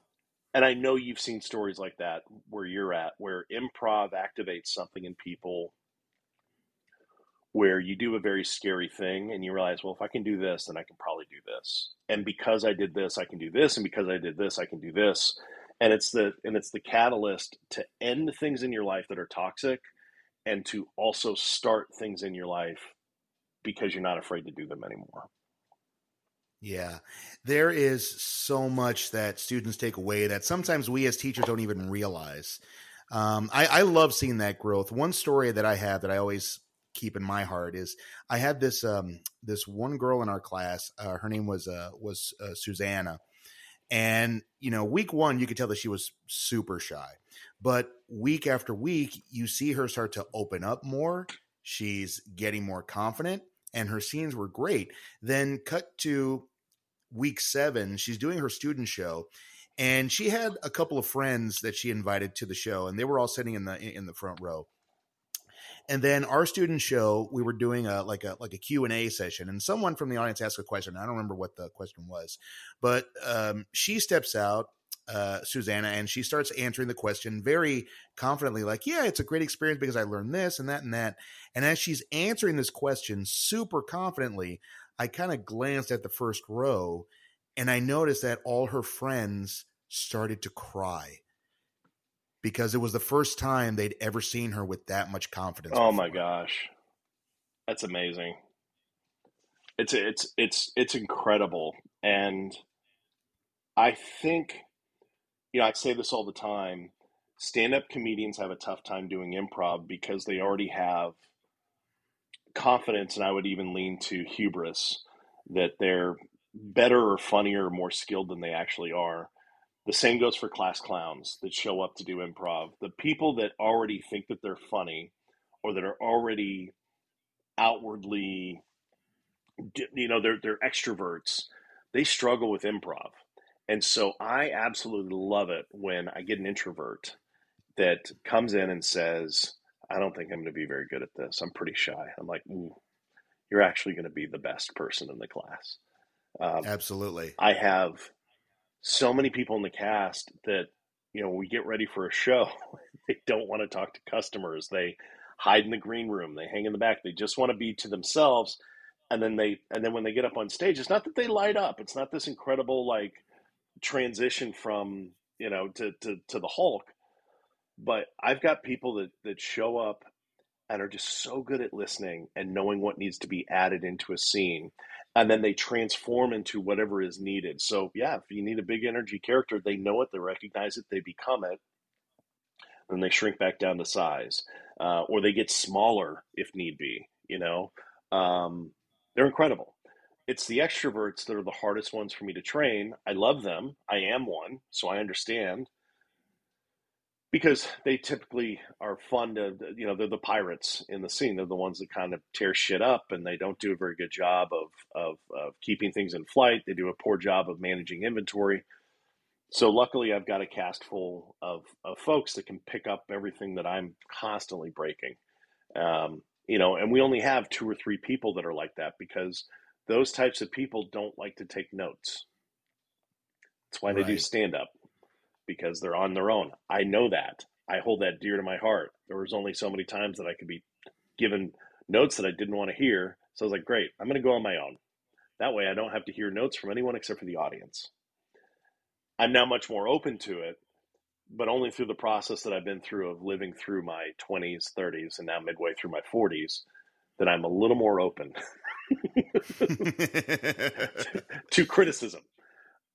and I know you've seen stories like that where you're at, where improv activates something in people where you do a very scary thing and you realize, well, if I can do this, then I can probably do this. And because I did this, I can do this. And because I did this, I can do this. And it's the and it's the catalyst to end things in your life that are toxic and to also start things in your life because you're not afraid to do them anymore. Yeah. There is so much that students take away that sometimes we as teachers don't even realize. Um, I, I love seeing that growth. One story that I have that I always keep in my heart is I had this um, this one girl in our class. Uh, her name was uh, was uh, Susanna, and you know, week one you could tell that she was super shy, but week after week you see her start to open up more. She's getting more confident, and her scenes were great. Then cut to week seven, she's doing her student show, and she had a couple of friends that she invited to the show, and they were all sitting in the in the front row. And then our student show, we were doing a like a like a Q and A session, and someone from the audience asked a question. I don't remember what the question was, but um, she steps out, uh, Susanna, and she starts answering the question very confidently, like, "Yeah, it's a great experience because I learned this and that and that." And as she's answering this question super confidently, I kind of glanced at the first row, and I noticed that all her friends started to cry because it was the first time they'd ever seen her with that much confidence. Oh before. my gosh. That's amazing. It's it's it's it's incredible and I think you know, I say this all the time. Stand-up comedians have a tough time doing improv because they already have confidence and I would even lean to hubris that they're better or funnier or more skilled than they actually are. The same goes for class clowns that show up to do improv. The people that already think that they're funny or that are already outwardly, you know, they're, they're extroverts, they struggle with improv. And so I absolutely love it when I get an introvert that comes in and says, I don't think I'm going to be very good at this. I'm pretty shy. I'm like, you're actually going to be the best person in the class. Um, Absolutely. I have so many people in the cast that you know we get ready for a show they don't want to talk to customers they hide in the green room they hang in the back they just want to be to themselves and then they and then when they get up on stage it's not that they light up it's not this incredible like transition from you know to to, to the hulk but i've got people that that show up and are just so good at listening and knowing what needs to be added into a scene and then they transform into whatever is needed. So yeah, if you need a big energy character, they know it, they recognize it, they become it, then they shrink back down to size, uh, or they get smaller if need be. You know, um, they're incredible. It's the extroverts that are the hardest ones for me to train. I love them. I am one, so I understand because they typically are fun to you know they're the pirates in the scene. They're the ones that kind of tear shit up and they don't do a very good job of, of, of keeping things in flight. They do a poor job of managing inventory. So luckily i've got a cast full of, of folks that can pick up everything that i'm constantly breaking. Um, you know and we only have two or three people that are like that because those types of people don't like to take notes. That's why right. they do stand up because they're on their own. I know that. I hold that dear to my heart. There was only so many times that I could be given notes that I didn't want to hear. So I was like, great, I'm going to go on my own. That way I don't have to hear notes from anyone except for the audience. I'm now much more open to it, but only through the process that I've been through of living through my 20s, 30s, and now midway through my 40s that I'm a little more open to criticism.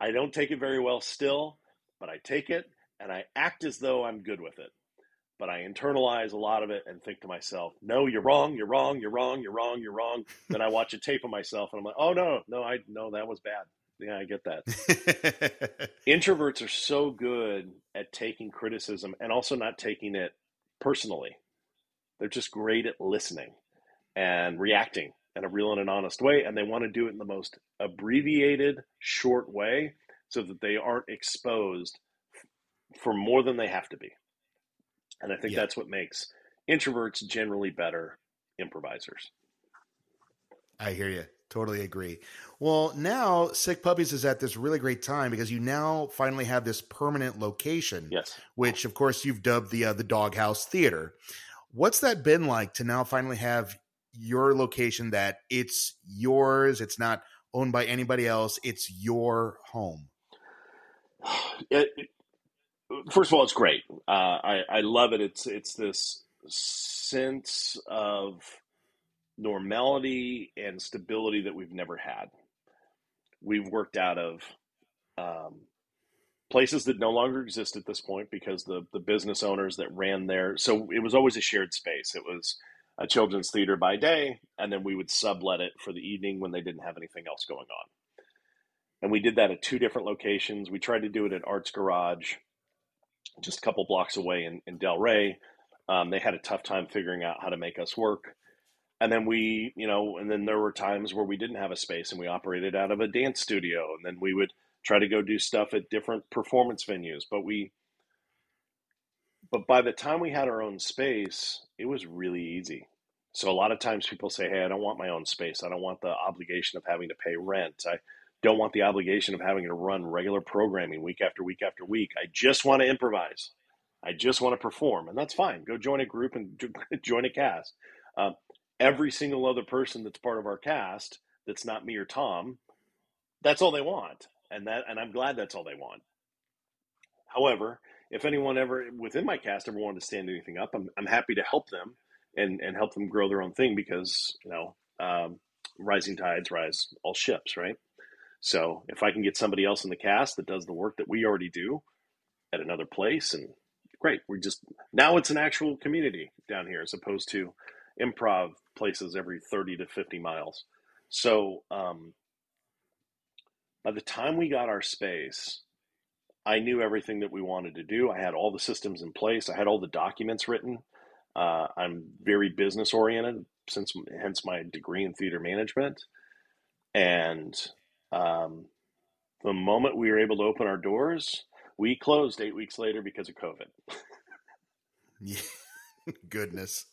I don't take it very well still but I take it and I act as though I'm good with it. But I internalize a lot of it and think to myself, no, you're wrong, you're wrong, you're wrong, you're wrong, you're wrong. then I watch a tape of myself and I'm like, oh no, no, I no, that was bad. Yeah, I get that. Introverts are so good at taking criticism and also not taking it personally. They're just great at listening and reacting in a real and an honest way. And they want to do it in the most abbreviated, short way so that they aren't exposed for more than they have to be. And I think yeah. that's what makes introverts generally better improvisers. I hear you. Totally agree. Well, now Sick Puppies is at this really great time because you now finally have this permanent location. Yes. Which, of course, you've dubbed the uh, the Doghouse Theater. What's that been like to now finally have your location that it's yours? It's not owned by anybody else. It's your home. It, first of all, it's great. Uh, I, I love it. It's it's this sense of normality and stability that we've never had. We've worked out of um, places that no longer exist at this point because the the business owners that ran there. So it was always a shared space. It was a children's theater by day, and then we would sublet it for the evening when they didn't have anything else going on. And we did that at two different locations. We tried to do it at Arts Garage, just a couple blocks away in, in Delray. Um, they had a tough time figuring out how to make us work. And then we, you know, and then there were times where we didn't have a space and we operated out of a dance studio. And then we would try to go do stuff at different performance venues. But we, but by the time we had our own space, it was really easy. So a lot of times people say, "Hey, I don't want my own space. I don't want the obligation of having to pay rent. I don't want the obligation of having to run regular programming week after week after week. I just want to improvise. I just want to perform, and that's fine. Go join a group and join a cast. Uh, every single other person that's part of our cast that's not me or Tom, that's all they want, and that and I'm glad that's all they want. However, if anyone ever within my cast ever wanted to stand anything up, I'm I'm happy to help them and and help them grow their own thing because you know um, rising tides rise all ships, right? So if I can get somebody else in the cast that does the work that we already do at another place, and great, we're just now it's an actual community down here as opposed to improv places every 30 to 50 miles. So um, by the time we got our space, I knew everything that we wanted to do. I had all the systems in place. I had all the documents written. Uh, I'm very business oriented, since hence my degree in theater management. And um, the moment we were able to open our doors, we closed eight weeks later because of COVID. yeah. Goodness.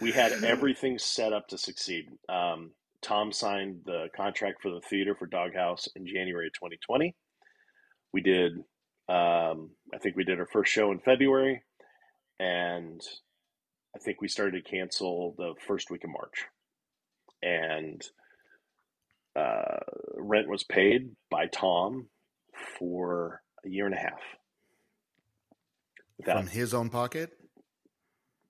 we had everything set up to succeed. Um, Tom signed the contract for the theater for Doghouse in January of 2020. We did, um, I think we did our first show in February, and I think we started to cancel the first week of March. And uh, rent was paid by Tom for a year and a half. Without, From his own pocket?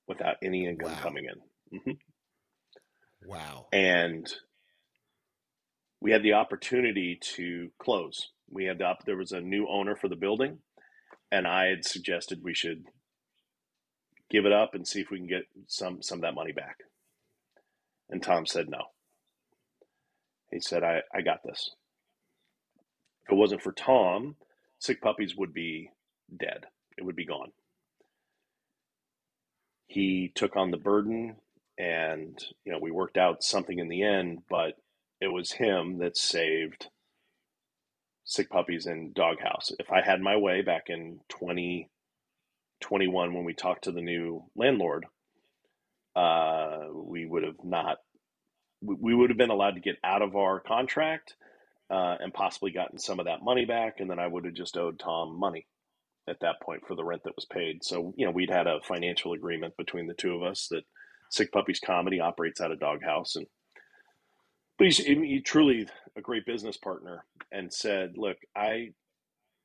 Without any income wow. coming in. Mm-hmm. Wow. And we had the opportunity to close. We had the, there was a new owner for the building, and I had suggested we should give it up and see if we can get some some of that money back. And Tom said no. He said, I, I got this. If it wasn't for Tom, Sick Puppies would be dead. It would be gone. He took on the burden and, you know, we worked out something in the end, but it was him that saved Sick Puppies and Doghouse. If I had my way back in 2021 when we talked to the new landlord, uh, we would have not we would have been allowed to get out of our contract uh, and possibly gotten some of that money back, and then I would have just owed Tom money at that point for the rent that was paid. So you know we'd had a financial agreement between the two of us that Sick Puppies Comedy operates out of Doghouse, and but he's he truly a great business partner, and said, "Look, I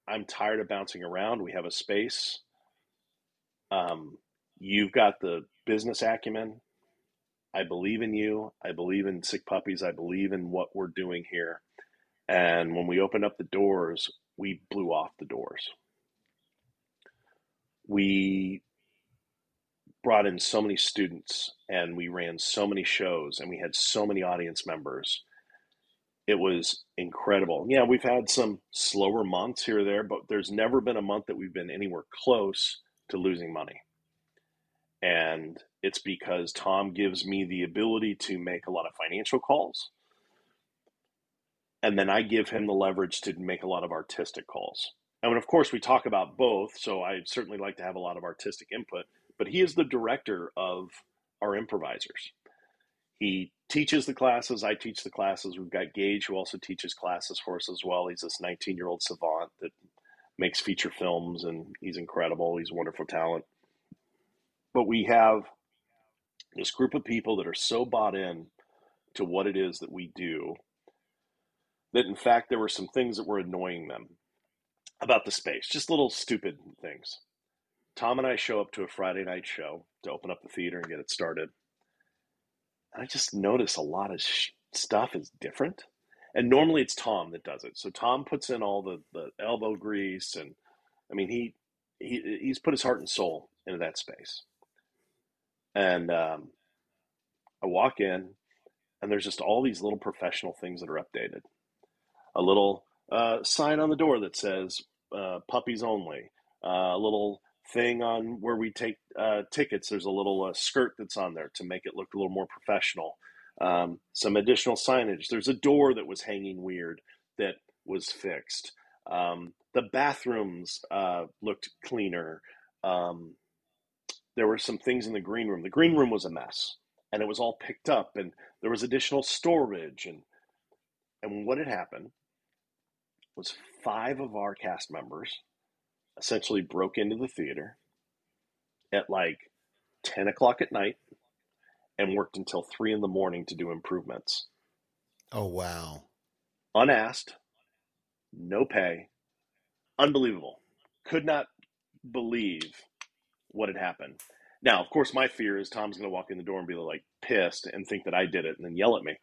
I'm tired of bouncing around. We have a space. Um, you've got the business acumen. I believe in you. I believe in sick puppies. I believe in what we're doing here. And when we opened up the doors, we blew off the doors. We brought in so many students and we ran so many shows and we had so many audience members. It was incredible. Yeah, we've had some slower months here or there, but there's never been a month that we've been anywhere close to losing money. And it's because Tom gives me the ability to make a lot of financial calls. And then I give him the leverage to make a lot of artistic calls. And of course, we talk about both. So I certainly like to have a lot of artistic input. But he is the director of our improvisers. He teaches the classes. I teach the classes. We've got Gage, who also teaches classes for us as well. He's this 19 year old savant that makes feature films, and he's incredible. He's a wonderful talent. But we have this group of people that are so bought in to what it is that we do that, in fact, there were some things that were annoying them about the space, just little stupid things. Tom and I show up to a Friday night show to open up the theater and get it started. And I just notice a lot of sh- stuff is different. And normally it's Tom that does it. So Tom puts in all the, the elbow grease and I mean, he, he he's put his heart and soul into that space. And um, I walk in, and there's just all these little professional things that are updated. A little uh, sign on the door that says uh, puppies only. Uh, a little thing on where we take uh, tickets. There's a little uh, skirt that's on there to make it look a little more professional. Um, some additional signage. There's a door that was hanging weird that was fixed. Um, the bathrooms uh, looked cleaner. Um, there were some things in the green room. The green room was a mess, and it was all picked up, and there was additional storage. and And what had happened was five of our cast members essentially broke into the theater at like 10 o'clock at night and worked until 3 in the morning to do improvements. Oh, wow. Unasked, no pay, unbelievable. Could not believe what had happened. Now, of course, my fear is Tom's going to walk in the door and be like pissed and think that I did it and then yell at me.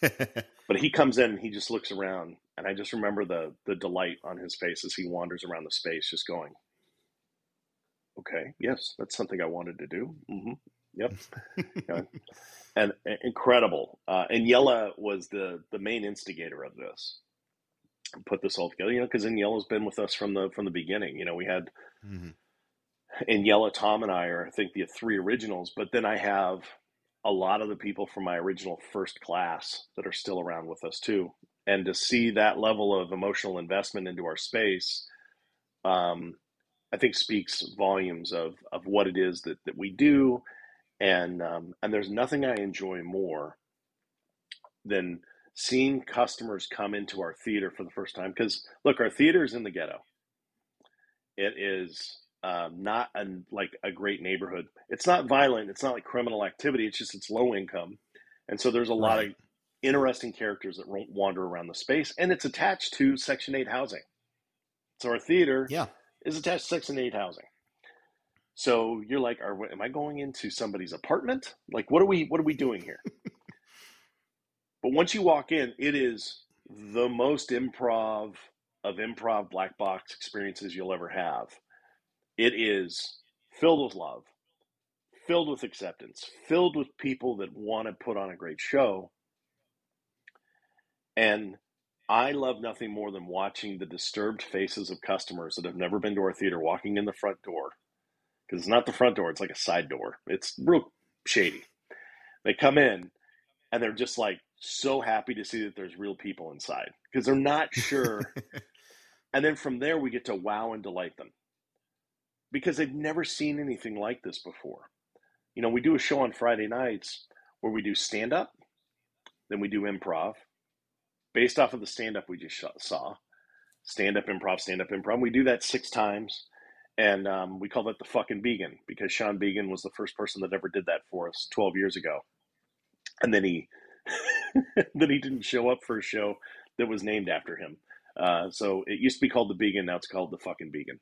but he comes in and he just looks around, and I just remember the the delight on his face as he wanders around the space, just going, "Okay, yes, that's something I wanted to do. Mm-hmm. Yep." and, and, incredible. Uh, and Yella was the the main instigator of this. Put this all together, you know, because Yella's been with us from the from the beginning. You know, we had mm-hmm. And Yella, Tom, and I are I think the three originals, but then I have a lot of the people from my original first class that are still around with us too. And to see that level of emotional investment into our space, um, I think speaks volumes of of what it is that, that we do. And um, and there's nothing I enjoy more than seeing customers come into our theater for the first time. Because look, our theater is in the ghetto. It is um, not a, like a great neighborhood. It's not violent. It's not like criminal activity. It's just it's low income, and so there's a lot of interesting characters that wander around the space, and it's attached to Section Eight housing. So our theater, yeah, is attached to Section Eight housing. So you're like, are am I going into somebody's apartment? Like, what are we what are we doing here? but once you walk in, it is the most improv of improv black box experiences you'll ever have it is filled with love, filled with acceptance, filled with people that want to put on a great show. And I love nothing more than watching the disturbed faces of customers that have never been to our theater walking in the front door. Because it's not the front door, it's like a side door. It's real shady. They come in and they're just like so happy to see that there's real people inside because they're not sure. and then from there, we get to wow and delight them because they've never seen anything like this before. You know, we do a show on Friday nights where we do stand up, then we do improv based off of the stand up we just saw. Stand up improv, stand up improv. We do that six times. And um, we call that the fucking vegan because Sean Began was the first person that ever did that for us 12 years ago. And then he then he didn't show up for a show that was named after him. Uh, so it used to be called the Began, now it's called the fucking Began.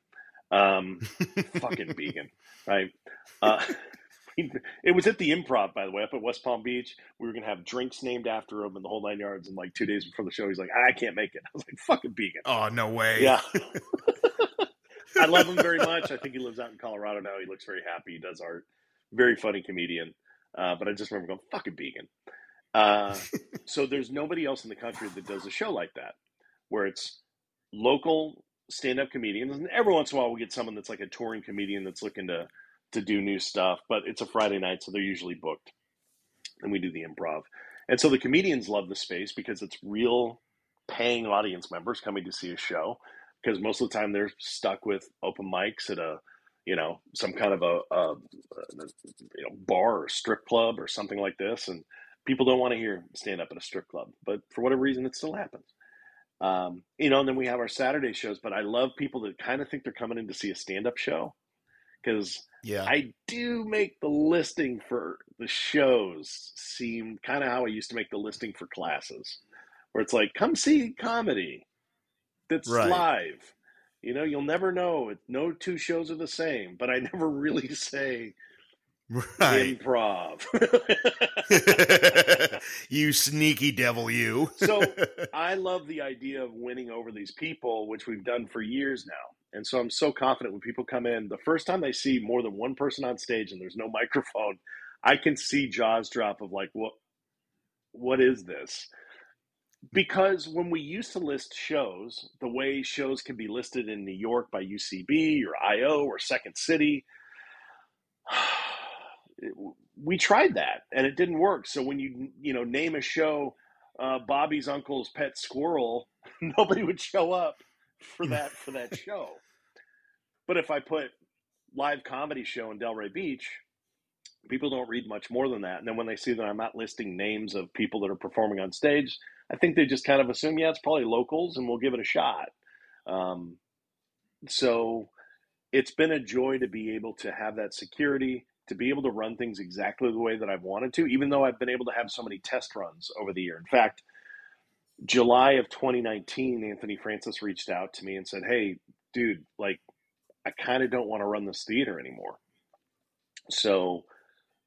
Um, fucking vegan, right? Uh, it was at the improv, by the way, up at West Palm Beach. We were going to have drinks named after him and the whole nine yards. And like two days before the show, he's like, I can't make it. I was like, fucking vegan. Oh, no way. Yeah. I love him very much. I think he lives out in Colorado now. He looks very happy. He does art. Very funny comedian. Uh, but I just remember going, fucking vegan. Uh, so there's nobody else in the country that does a show like that, where it's local stand-up comedians, and every once in a while we get someone that's like a touring comedian that's looking to to do new stuff. But it's a Friday night, so they're usually booked, and we do the improv. And so the comedians love the space because it's real paying audience members coming to see a show. Because most of the time they're stuck with open mics at a you know some kind of a, a, a you know bar or strip club or something like this, and people don't want to hear stand up at a strip club, but for whatever reason it still happens. Um, you know, and then we have our Saturday shows. But I love people that kind of think they're coming in to see a stand up show because yeah. I do make the listing for the shows seem kind of how I used to make the listing for classes, where it's like, come see comedy that's right. live. You know, you'll never know. No two shows are the same, but I never really say Right. Improv. you sneaky devil, you. so I love the idea of winning over these people, which we've done for years now. And so I'm so confident when people come in, the first time they see more than one person on stage and there's no microphone, I can see jaws drop of like, what, what is this? Because when we used to list shows, the way shows can be listed in New York by UCB or IO or Second City, we tried that and it didn't work. So when you you know name a show, uh, Bobby's uncle's pet squirrel, nobody would show up for that for that show. But if I put live comedy show in Delray Beach, people don't read much more than that. And then when they see that I'm not listing names of people that are performing on stage, I think they just kind of assume, yeah, it's probably locals, and we'll give it a shot. Um, so it's been a joy to be able to have that security to be able to run things exactly the way that I've wanted to, even though I've been able to have so many test runs over the year. In fact, July of 2019, Anthony Francis reached out to me and said, Hey, dude, like, I kind of don't want to run this theater anymore. So,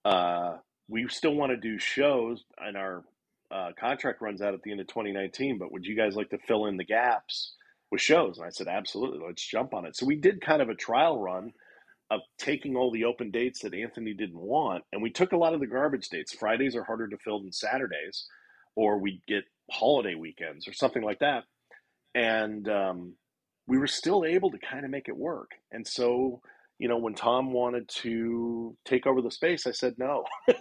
uh, we still want to do shows, and our uh, contract runs out at the end of 2019. But would you guys like to fill in the gaps with shows? And I said, absolutely, let's jump on it. So we did kind of a trial run of taking all the open dates that Anthony didn't want, and we took a lot of the garbage dates. Fridays are harder to fill than Saturdays, or we'd get holiday weekends or something like that, and um, we were still able to kind of make it work. And so, you know, when Tom wanted to take over the space, I said no.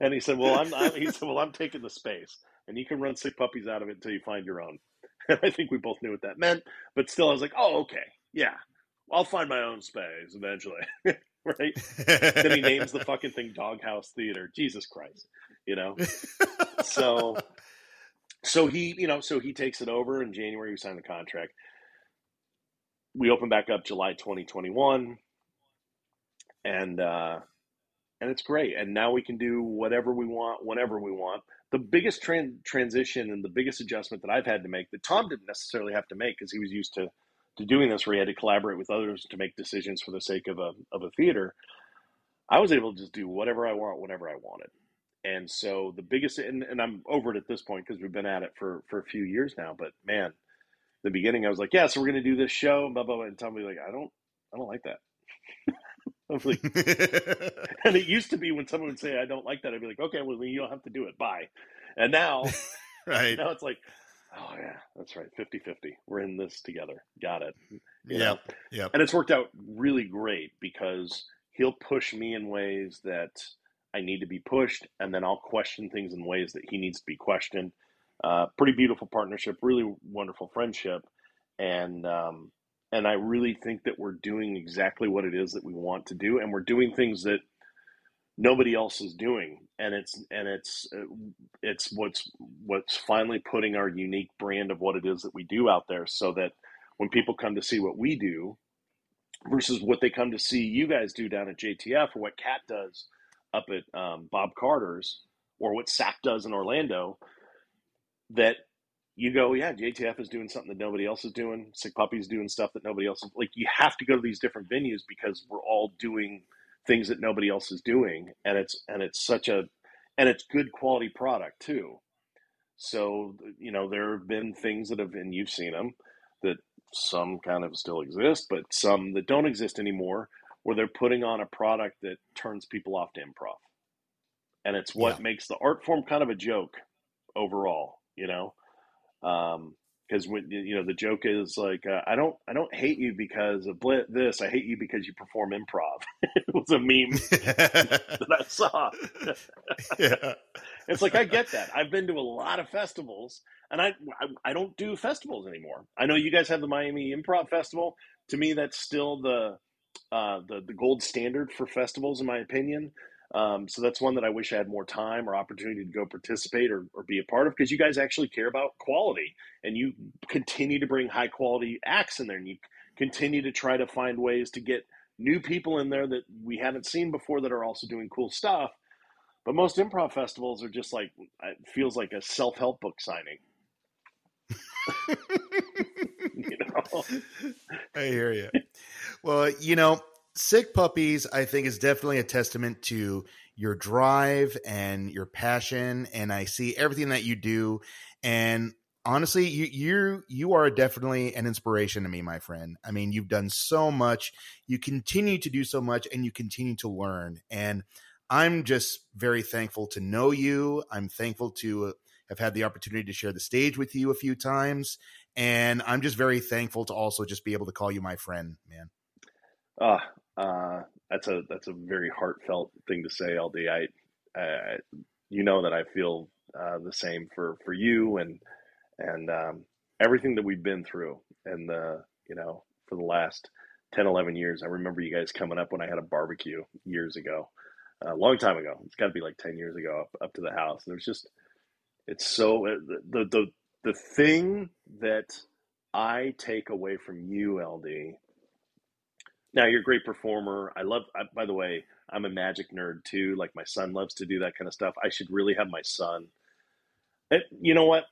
and he said, "Well, I'm, I'm." He said, "Well, I'm taking the space, and you can run sick puppies out of it until you find your own." I think we both knew what that meant, but still, I was like, oh, okay, yeah, I'll find my own space eventually, right? then he names the fucking thing Doghouse Theater. Jesus Christ, you know. so, so he, you know, so he takes it over in January. We sign the contract. We open back up July 2021, and uh, and it's great. And now we can do whatever we want, whenever we want the biggest tran- transition and the biggest adjustment that I've had to make that Tom didn't necessarily have to make because he was used to to doing this where he had to collaborate with others to make decisions for the sake of a of a theater. I was able to just do whatever I want whenever I wanted. And so the biggest and, and I'm over it at this point because we've been at it for for a few years now, but man, the beginning I was like, yeah, so we're gonna do this show, blah blah blah and Tom be like, I don't I don't like that. like, and it used to be when someone would say, I don't like that, I'd be like, okay, well, you don't have to do it. Bye. And now, right. Now it's like, oh, yeah, that's right. 50 50. We're in this together. Got it. Yeah. Yeah. And it's worked out really great because he'll push me in ways that I need to be pushed. And then I'll question things in ways that he needs to be questioned. Uh, pretty beautiful partnership, really wonderful friendship. And, um, and I really think that we're doing exactly what it is that we want to do, and we're doing things that nobody else is doing, and it's and it's uh, it's what's what's finally putting our unique brand of what it is that we do out there, so that when people come to see what we do versus what they come to see you guys do down at JTF or what Cat does up at um, Bob Carter's or what SAK does in Orlando, that you go, yeah, JTF is doing something that nobody else is doing. Sick Puppy's doing stuff that nobody else is. Like you have to go to these different venues because we're all doing things that nobody else is doing, and it's and it's such a and it's good quality product too. So you know there have been things that have and you've seen them that some kind of still exist, but some that don't exist anymore, where they're putting on a product that turns people off to improv, and it's what yeah. makes the art form kind of a joke overall. You know um, because when you know the joke is like uh, I don't I don't hate you because of this I hate you because you perform improv. it was a meme that I saw. yeah. It's like I get that. I've been to a lot of festivals, and I, I, I don't do festivals anymore. I know you guys have the Miami Improv Festival. To me, that's still the uh, the the gold standard for festivals, in my opinion. Um, so that's one that I wish I had more time or opportunity to go participate or, or be a part of because you guys actually care about quality and you continue to bring high quality acts in there and you continue to try to find ways to get new people in there that we haven't seen before that are also doing cool stuff. But most improv festivals are just like, it feels like a self help book signing. you know? I hear you. Well, you know, Sick Puppies, I think, is definitely a testament to your drive and your passion. And I see everything that you do. And honestly, you you you are definitely an inspiration to me, my friend. I mean, you've done so much, you continue to do so much, and you continue to learn. And I'm just very thankful to know you. I'm thankful to have had the opportunity to share the stage with you a few times, and I'm just very thankful to also just be able to call you my friend, man. Uh, uh that's a that's a very heartfelt thing to say, LD. I, you know that I feel uh, the same for for you and and um, everything that we've been through and the you know for the last 10 11 years. I remember you guys coming up when i had a barbecue years ago a long time ago. It's got to be like 10 years ago up, up to the house. Was just it's so uh, the, the the thing that i take away from you ld now you're a great performer i love I, by the way i'm a magic nerd too like my son loves to do that kind of stuff i should really have my son it, you know what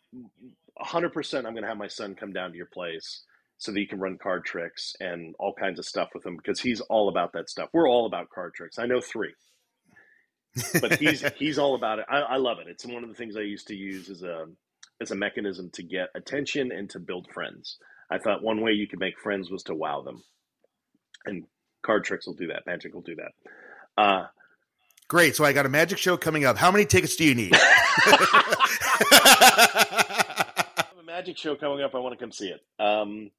100% I'm going to have my son come down to your place so that he can run card tricks and all kinds of stuff with him because he's all about that stuff. We're all about card tricks. I know three, but he's he's all about it. I, I, love it. It's one of the things I used to use as a as a mechanism to get attention and to build friends. I thought one way you could make friends was to wow them, and card tricks will do that. Magic will do that. Uh, Great. So I got a magic show coming up. How many tickets do you need? I have A magic show coming up. I want to come see it. Um,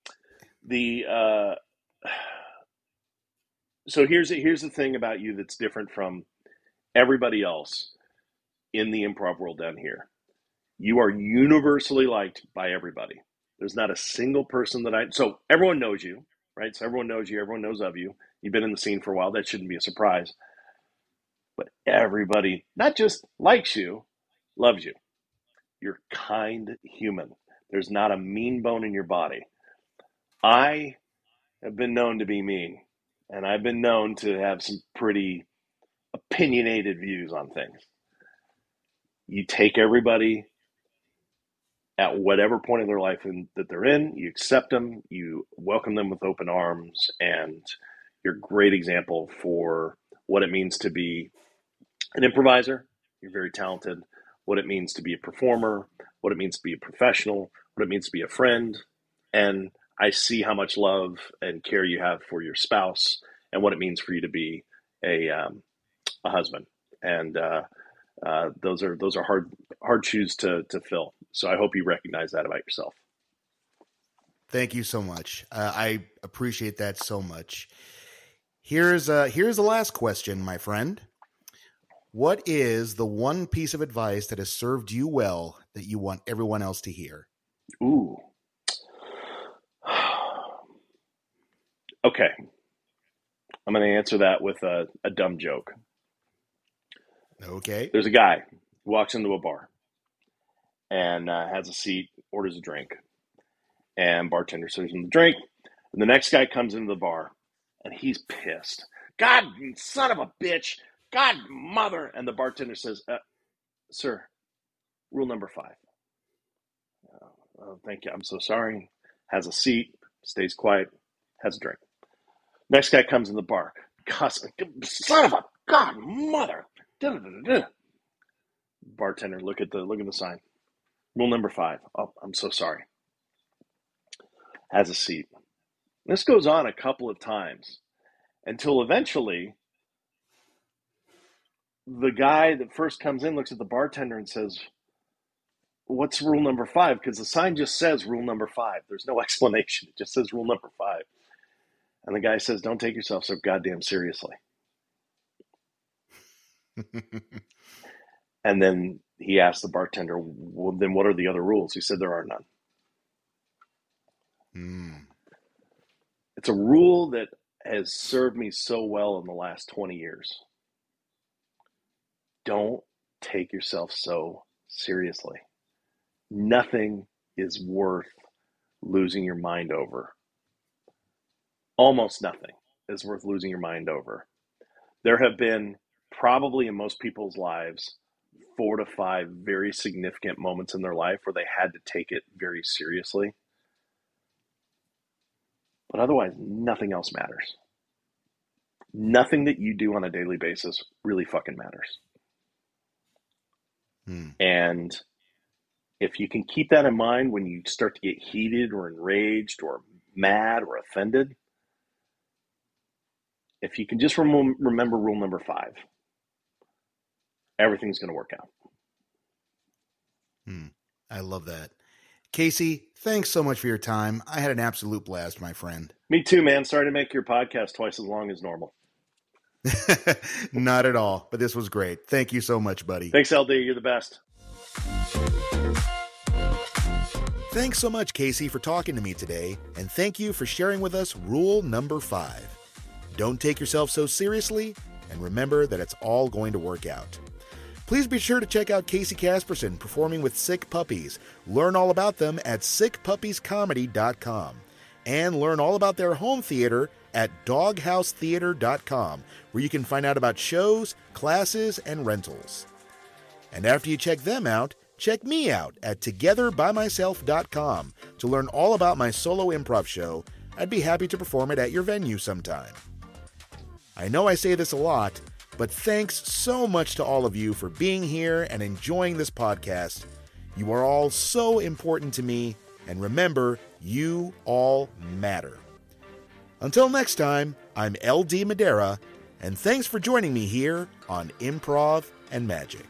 the uh, so here's here's the thing about you that's different from everybody else in the improv world down here. You are universally liked by everybody. There's not a single person that I so everyone knows you, right? So everyone knows you, everyone knows of you. You've been in the scene for a while. That shouldn't be a surprise. But everybody not just likes you, loves you. You're kind human. There's not a mean bone in your body. I have been known to be mean, and I've been known to have some pretty opinionated views on things. You take everybody at whatever point in their life in, that they're in, you accept them, you welcome them with open arms, and you're a great example for what it means to be an improviser. You're very talented. What it means to be a performer, what it means to be a professional, what it means to be a friend, and I see how much love and care you have for your spouse, and what it means for you to be a um, a husband. And uh, uh, those are those are hard hard shoes to to fill. So I hope you recognize that about yourself. Thank you so much. Uh, I appreciate that so much. Here's uh, here's the last question, my friend. What is the one piece of advice that has served you well that you want everyone else to hear? Ooh. okay. I'm going to answer that with a, a dumb joke. Okay. There's a guy walks into a bar and uh, has a seat, orders a drink, and bartender serves him the drink. And the next guy comes into the bar and he's pissed. God, son of a bitch! God, mother! And the bartender says, uh, "Sir, rule number five: uh, thank you. I'm so sorry. Has a seat, stays quiet, has a drink. Next guy comes in the bar, cuss, son of a god, mother. Da-da-da-da. Bartender, look at the look at the sign. Rule number five. Oh, I'm so sorry. Has a seat. This goes on a couple of times until eventually the guy that first comes in looks at the bartender and says, what's rule number five? Because the sign just says rule number five. There's no explanation. It just says rule number five. And the guy says, don't take yourself so goddamn seriously. and then he asked the bartender, well, then what are the other rules? He said, there are none. Mm. It's a rule that has served me so well in the last 20 years. Don't take yourself so seriously nothing is worth losing your mind over. Almost nothing is worth losing your mind over. There have been probably in most people's lives four to five very significant moments in their life where they had to take it very seriously. But otherwise, nothing else matters. Nothing that you do on a daily basis really fucking matters. Hmm. And if you can keep that in mind when you start to get heated or enraged or mad or offended, if you can just rem- remember rule number five, everything's going to work out. Hmm. I love that. Casey, thanks so much for your time. I had an absolute blast, my friend. Me too, man. Sorry to make your podcast twice as long as normal. Not at all, but this was great. Thank you so much, buddy. Thanks, LD. You're the best. Thanks so much, Casey, for talking to me today, and thank you for sharing with us rule number five. Don't take yourself so seriously, and remember that it's all going to work out. Please be sure to check out Casey Casperson performing with Sick Puppies. Learn all about them at sickpuppiescomedy.com and learn all about their home theater at doghousetheater.com, where you can find out about shows, classes, and rentals. And after you check them out, check me out at togetherbymyself.com to learn all about my solo improv show. I'd be happy to perform it at your venue sometime. I know I say this a lot, but thanks so much to all of you for being here and enjoying this podcast. You are all so important to me, and remember, you all matter. Until next time, I'm LD Madeira, and thanks for joining me here on Improv and Magic.